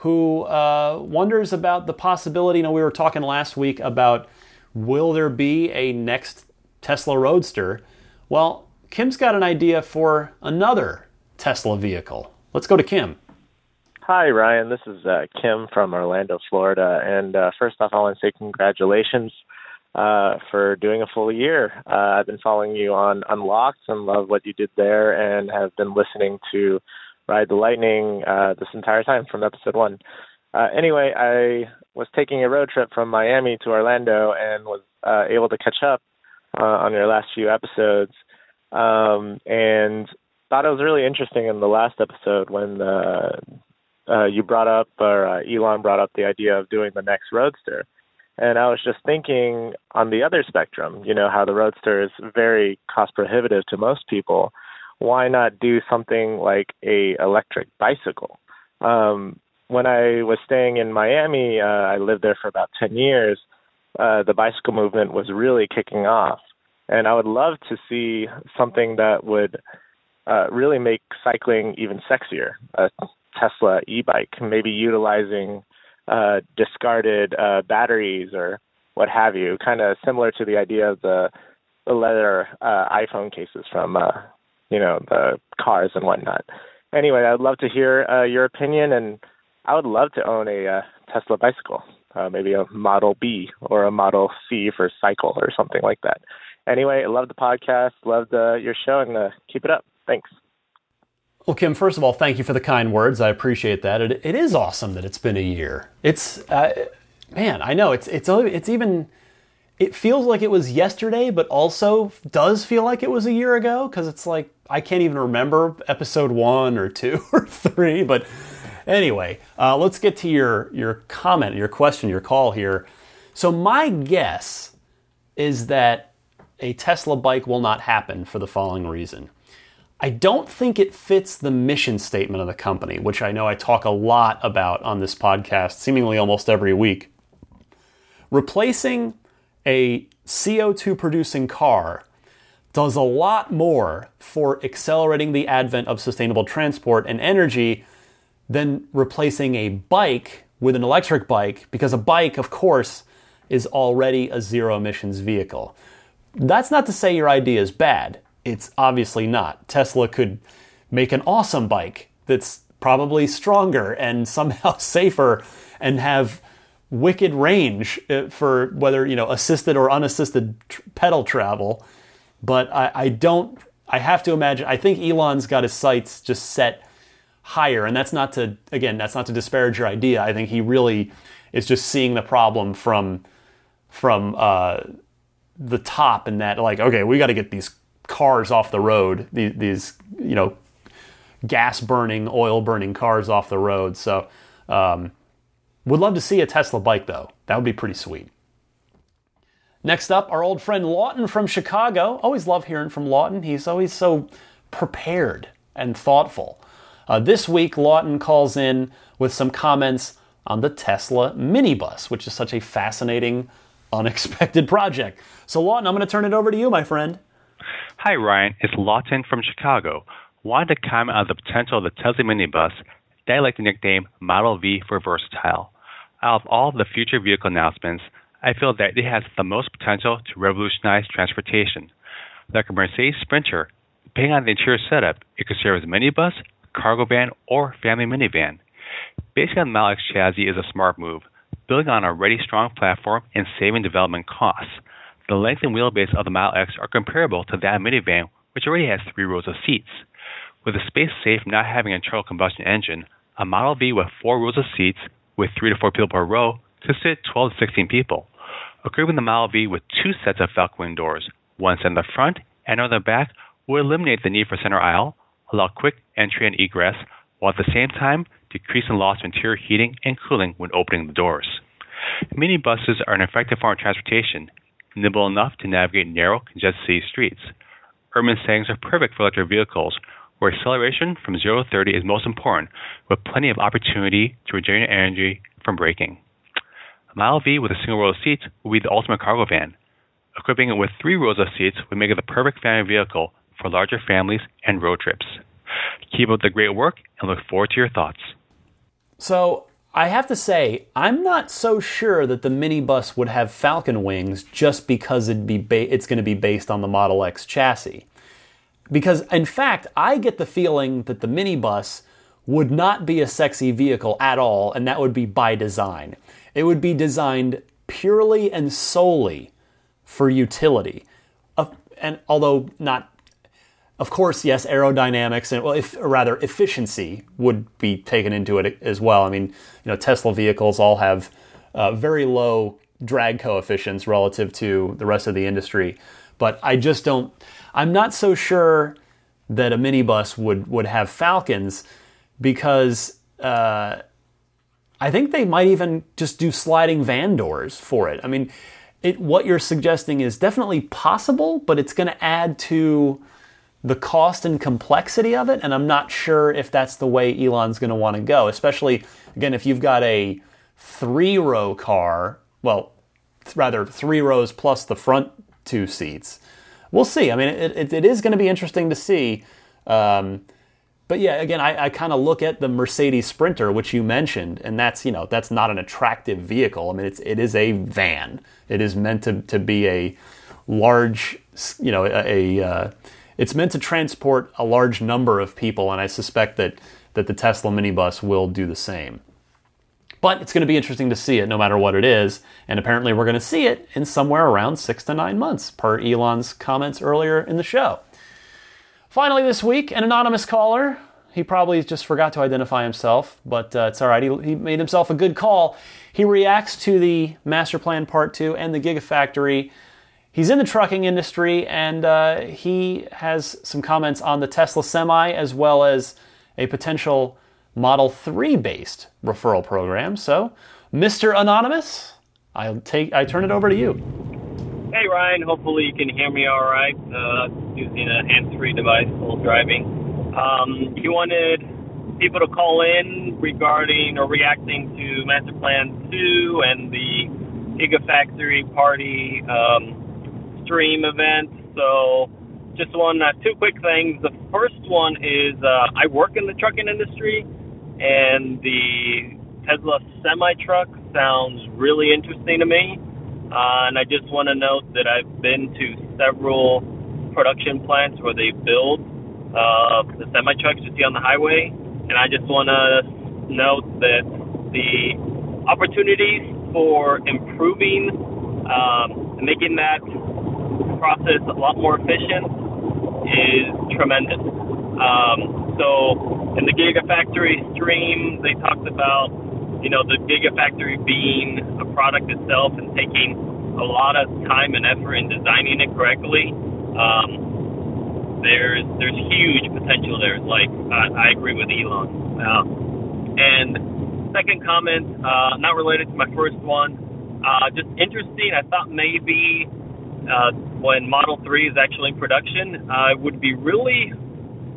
Speaker 1: who uh, wonders about the possibility. You know, we were talking last week about will there be a next Tesla Roadster? Well, Kim's got an idea for another Tesla vehicle. Let's go to Kim.
Speaker 7: Hi, Ryan. This is uh, Kim from Orlando, Florida. And uh, first off, I want to say congratulations uh, for doing a full year. Uh, I've been following you on Unlocked and love what you did there, and have been listening to Ride the Lightning uh, this entire time from episode one. Uh, anyway, I was taking a road trip from Miami to Orlando and was uh, able to catch up uh, on your last few episodes, um, and thought it was really interesting in the last episode when uh, uh, you brought up, or uh, Elon brought up the idea of doing the next Roadster. And I was just thinking on the other spectrum, you know, how the Roadster is very cost prohibitive to most people. Why not do something like a electric bicycle? Um, when I was staying in Miami, uh, I lived there for about 10 years. Uh, the bicycle movement was really kicking off. And I would love to see something that would uh, really make cycling even sexier. A Tesla e-bike, maybe utilizing uh, discarded uh, batteries or what have you, kind of similar to the idea of the, the leather uh, iPhone cases from uh, you know the cars and whatnot. Anyway, I'd love to hear uh, your opinion, and I would love to own a uh, Tesla bicycle, uh, maybe a Model B or a Model C for cycle or something like that. Anyway, I love the podcast, love the, your show, and uh, keep it up. Thanks.
Speaker 1: Well, Kim, first of all, thank you for the kind words. I appreciate that. It, it is awesome that it's been a year. It's, uh, man, I know it's it's it's even. It feels like it was yesterday, but also does feel like it was a year ago because it's like I can't even remember episode one or two or three. But anyway, uh, let's get to your your comment, your question, your call here. So my guess is that a Tesla bike will not happen for the following reason. I don't think it fits the mission statement of the company, which I know I talk a lot about on this podcast, seemingly almost every week. Replacing a CO2 producing car does a lot more for accelerating the advent of sustainable transport and energy than replacing a bike with an electric bike, because a bike, of course, is already a zero emissions vehicle. That's not to say your idea is bad it's obviously not. Tesla could make an awesome bike that's probably stronger and somehow safer and have wicked range uh, for whether you know assisted or unassisted pedal travel but I, I don't i have to imagine i think elon's got his sights just set higher and that's not to again that's not to disparage your idea i think he really is just seeing the problem from from uh, the top and that like okay we got to get these cars off the road. These, these you know, gas burning, oil burning cars off the road. So, um, would love to see a Tesla bike though. That would be pretty sweet. Next up, our old friend Lawton from Chicago. Always love hearing from Lawton. He's always so prepared and thoughtful. Uh, this week, Lawton calls in with some comments on the Tesla minibus, which is such a fascinating, unexpected project. So, Lawton, I'm going to turn it over to you, my friend.
Speaker 8: Hi, Ryan. It's Lawton from Chicago. Wanted to comment on the potential of the Tesla minibus that I like nickname Model V for versatile. Out of all the future vehicle announcements, I feel that it has the most potential to revolutionize transportation. Like a Mercedes Sprinter, depending on the interior setup, it could serve as a minibus, cargo van, or family minivan. The Model X chassis is a smart move, building on a already strong platform and saving development costs. The length and wheelbase of the Model X are comparable to that minivan, which already has three rows of seats. With a space safe not having an internal combustion engine, a Model V with four rows of seats, with three to four people per row, could fit 12 to 16 people. Equipping the Model V with two sets of Falcon doors, one set in the front and in the back, will eliminate the need for center aisle, allow quick entry and egress, while at the same time decreasing loss of interior heating and cooling when opening the doors. Minibuses are an effective form of transportation, nimble enough to navigate narrow, congested city streets. Urban settings are perfect for electric vehicles, where acceleration from 0 to 30 is most important, with plenty of opportunity to regenerate energy from braking. Model V with a single row of seats will be the ultimate cargo van. Equipping it with three rows of seats would make it the perfect family vehicle for larger families and road trips. Keep up the great work and look forward to your thoughts.
Speaker 1: So, I have to say, I'm not so sure that the minibus would have Falcon wings just because it'd be ba- it's going to be based on the Model X chassis. Because, in fact, I get the feeling that the minibus would not be a sexy vehicle at all, and that would be by design. It would be designed purely and solely for utility. Uh, and although not of course, yes, aerodynamics and well, if rather efficiency would be taken into it as well. I mean, you know, Tesla vehicles all have uh, very low drag coefficients relative to the rest of the industry, but I just don't. I'm not so sure that a minibus would would have Falcons because uh, I think they might even just do sliding van doors for it. I mean, it, what you're suggesting is definitely possible, but it's going to add to the cost and complexity of it, and I'm not sure if that's the way Elon's going to want to go. Especially again, if you've got a three row car, well, th- rather three rows plus the front two seats. We'll see. I mean, it, it, it is going to be interesting to see. Um, but yeah, again, I, I kind of look at the Mercedes Sprinter, which you mentioned, and that's you know that's not an attractive vehicle. I mean, it's it is a van. It is meant to to be a large, you know, a, a uh, it's meant to transport a large number of people, and I suspect that, that the Tesla minibus will do the same. But it's going to be interesting to see it no matter what it is, and apparently we're going to see it in somewhere around six to nine months, per Elon's comments earlier in the show. Finally, this week, an anonymous caller. He probably just forgot to identify himself, but uh, it's all right. He, he made himself a good call. He reacts to the Master Plan Part 2 and the Gigafactory he's in the trucking industry and uh, he has some comments on the Tesla Semi as well as a potential Model 3 based referral program. So, Mr. Anonymous, I'll take I turn it over to you.
Speaker 9: Hey Ryan, hopefully you can hear me all right. Uh, using a hands-free device while driving. Um, you wanted people to call in regarding or reacting to Master Plan 2 and the Gigafactory party um, stream event. So, just one, uh, two quick things. The first one is uh, I work in the trucking industry, and the Tesla semi truck sounds really interesting to me. Uh, and I just want to note that I've been to several production plants where they build uh, the semi trucks you see on the highway, and I just want to note that the opportunities for improving um, making that process a lot more efficient is tremendous. Um, so in the Gigafactory stream, they talked about you know the Gigafactory being a product itself and taking a lot of time and effort in designing it correctly. Um, there's there's huge potential there. Like I, I agree with Elon. Uh, and second comment, uh, not related to my first one, uh, just interesting. I thought maybe uh, when Model 3 is actually in production, uh, it would be really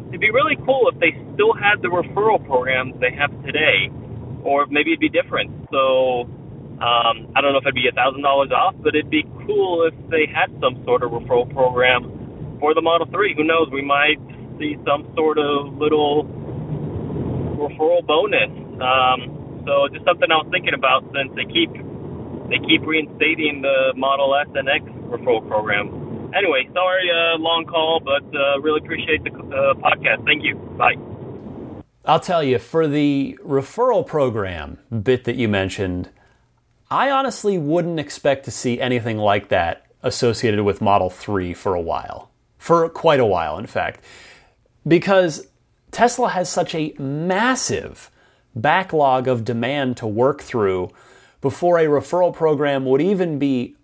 Speaker 9: it'd be really cool if they still had the referral programs they have today, or maybe it'd be different. So um, I don't know if it'd be a thousand dollars off, but it'd be cool if they had some sort of referral program for the Model 3. Who knows? We might see some sort of little referral bonus. Um, so just something I was thinking about since they keep they keep reinstating the Model S and X referral program. Anyway, sorry, uh, long call, but uh, really appreciate the uh, podcast. Thank you. Bye.
Speaker 1: I'll tell you, for the referral program bit that you mentioned, I honestly wouldn't expect to see anything like that associated with Model 3 for a while. For quite a while, in fact. Because Tesla has such a massive backlog of demand to work through before a referral program would even be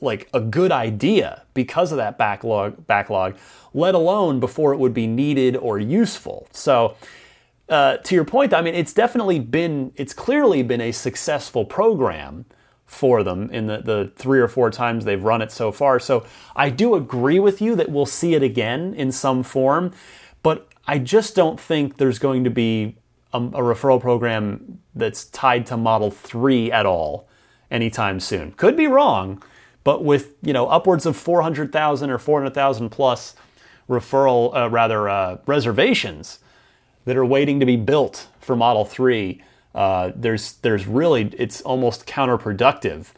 Speaker 1: like a good idea because of that backlog backlog let alone before it would be needed or useful so uh, to your point i mean it's definitely been it's clearly been a successful program for them in the, the three or four times they've run it so far. So i do agree with you that we'll see it again in some form but i just don't think there's going to be a, a referral program that's tied to model 3 at all anytime soon. Could be wrong but with you know upwards of 400,000 or 400,000 plus referral, uh, rather uh, reservations that are waiting to be built for Model 3, uh, there's there's really it's almost counterproductive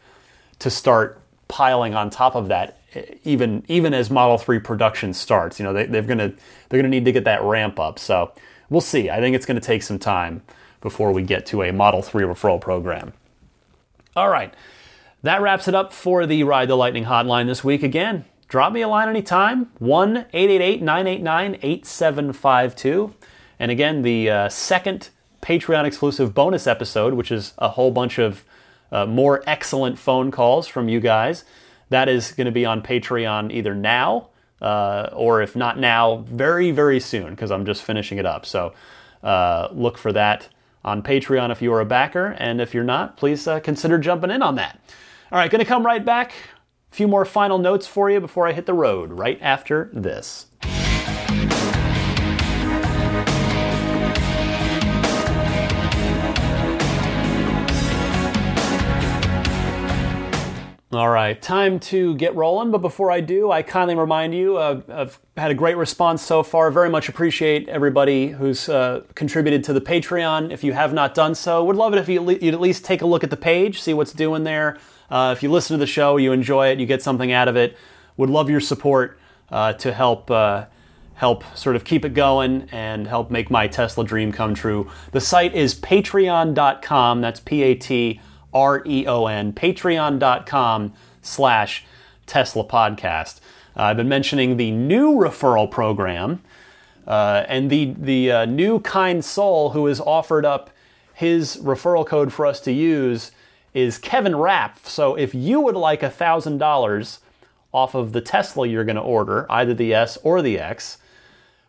Speaker 1: to start piling on top of that even even as Model 3 production starts. You know they, they're gonna they're gonna need to get that ramp up. So we'll see. I think it's going to take some time before we get to a Model 3 referral program. All right. That wraps it up for the Ride the Lightning hotline this week. Again, drop me a line anytime 1 888 989 8752. And again, the uh, second Patreon exclusive bonus episode, which is a whole bunch of uh, more excellent phone calls from you guys, that is going to be on Patreon either now uh, or if not now, very, very soon because I'm just finishing it up. So uh, look for that on Patreon if you are a backer. And if you're not, please uh, consider jumping in on that. All right, going to come right back. A few more final notes for you before I hit the road right after this. All right, time to get rolling. But before I do, I kindly remind you uh, I've had a great response so far. Very much appreciate everybody who's uh, contributed to the Patreon. If you have not done so, would love it if you'd at least take a look at the page, see what's doing there. Uh, if you listen to the show, you enjoy it, you get something out of it. Would love your support uh, to help uh, help sort of keep it going and help make my Tesla dream come true. The site is patreon.com. That's P A T R E O N. Patreon.com slash Tesla Podcast. Uh, I've been mentioning the new referral program. Uh, and the the uh, new kind soul who has offered up his referral code for us to use is Kevin Rapp. So if you would like $1,000 off of the Tesla you're going to order, either the S or the X,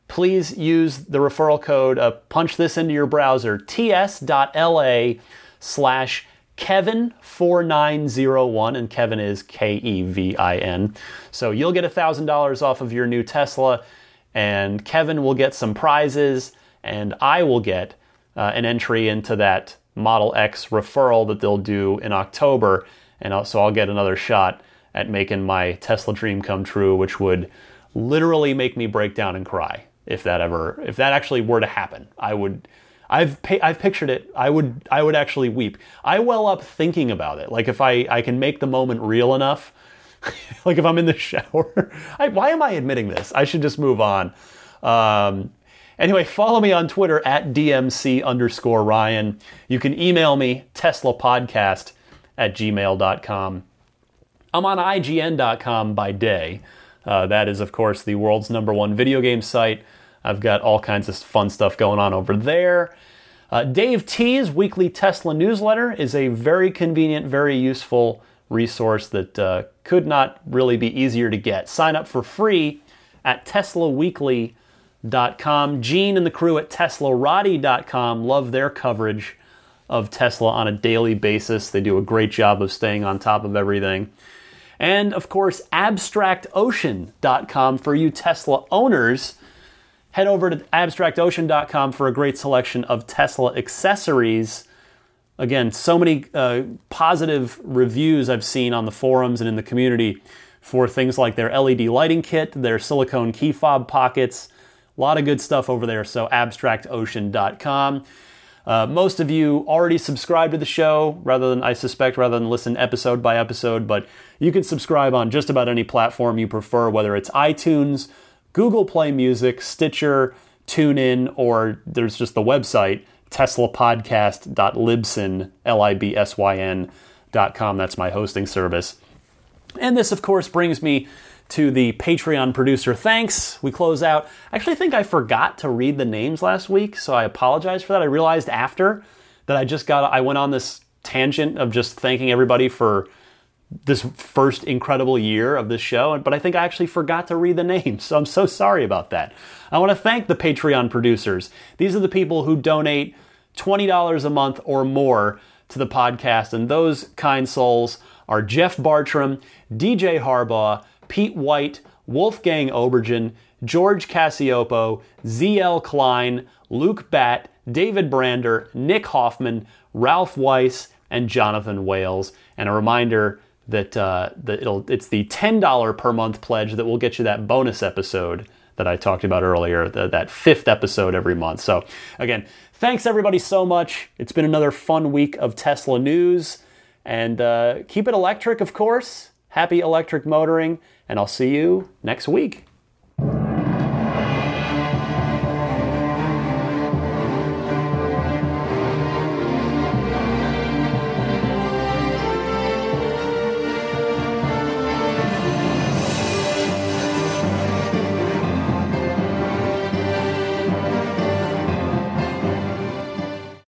Speaker 1: please use the referral code, uh, punch this into your browser, ts.la slash Kevin4901, and Kevin is K E V I N. So you'll get $1,000 off of your new Tesla, and Kevin will get some prizes, and I will get uh, an entry into that Model X referral that they'll do in October, and so I'll get another shot at making my Tesla dream come true, which would literally make me break down and cry if that ever if that actually were to happen. I would I've I've pictured it. I would I would actually weep. I well up thinking about it. Like if I I can make the moment real enough. like if I'm in the shower. I, why am I admitting this? I should just move on. Um, Anyway, follow me on Twitter at DMC underscore Ryan. You can email me, TeslaPodcast at gmail.com. I'm on IGN.com by day. Uh, that is, of course, the world's number one video game site. I've got all kinds of fun stuff going on over there. Uh, Dave T's weekly Tesla newsletter is a very convenient, very useful resource that uh, could not really be easier to get. Sign up for free at teslaweekly.com Gene and the crew at Teslarati.com love their coverage of Tesla on a daily basis. They do a great job of staying on top of everything. And of course, AbstractOcean.com for you Tesla owners. Head over to AbstractOcean.com for a great selection of Tesla accessories. Again, so many uh, positive reviews I've seen on the forums and in the community for things like their LED lighting kit, their silicone key fob pockets, a lot of good stuff over there, so abstractocean.com. Uh, most of you already subscribe to the show, rather than I suspect, rather than listen episode by episode. But you can subscribe on just about any platform you prefer, whether it's iTunes, Google Play Music, Stitcher, TuneIn, or there's just the website teslapodcast.libsyn, L-I-B-S-Y-N dot com. That's my hosting service. And this, of course, brings me to the Patreon producer thanks. We close out. I actually think I forgot to read the names last week, so I apologize for that. I realized after that I just got I went on this tangent of just thanking everybody for this first incredible year of this show, but I think I actually forgot to read the names, so I'm so sorry about that. I want to thank the Patreon producers. These are the people who donate $20 a month or more to the podcast, and those kind souls are Jeff Bartram, DJ Harbaugh, Pete White, Wolfgang Obergen, George Cassiopo, ZL Klein, Luke Batt, David Brander, Nick Hoffman, Ralph Weiss, and Jonathan Wales. And a reminder that, uh, that it'll, it's the $10 per month pledge that will get you that bonus episode that I talked about earlier, the, that fifth episode every month. So, again, thanks everybody so much. It's been another fun week of Tesla news. And uh, keep it electric, of course. Happy electric motoring. And I'll see you next week.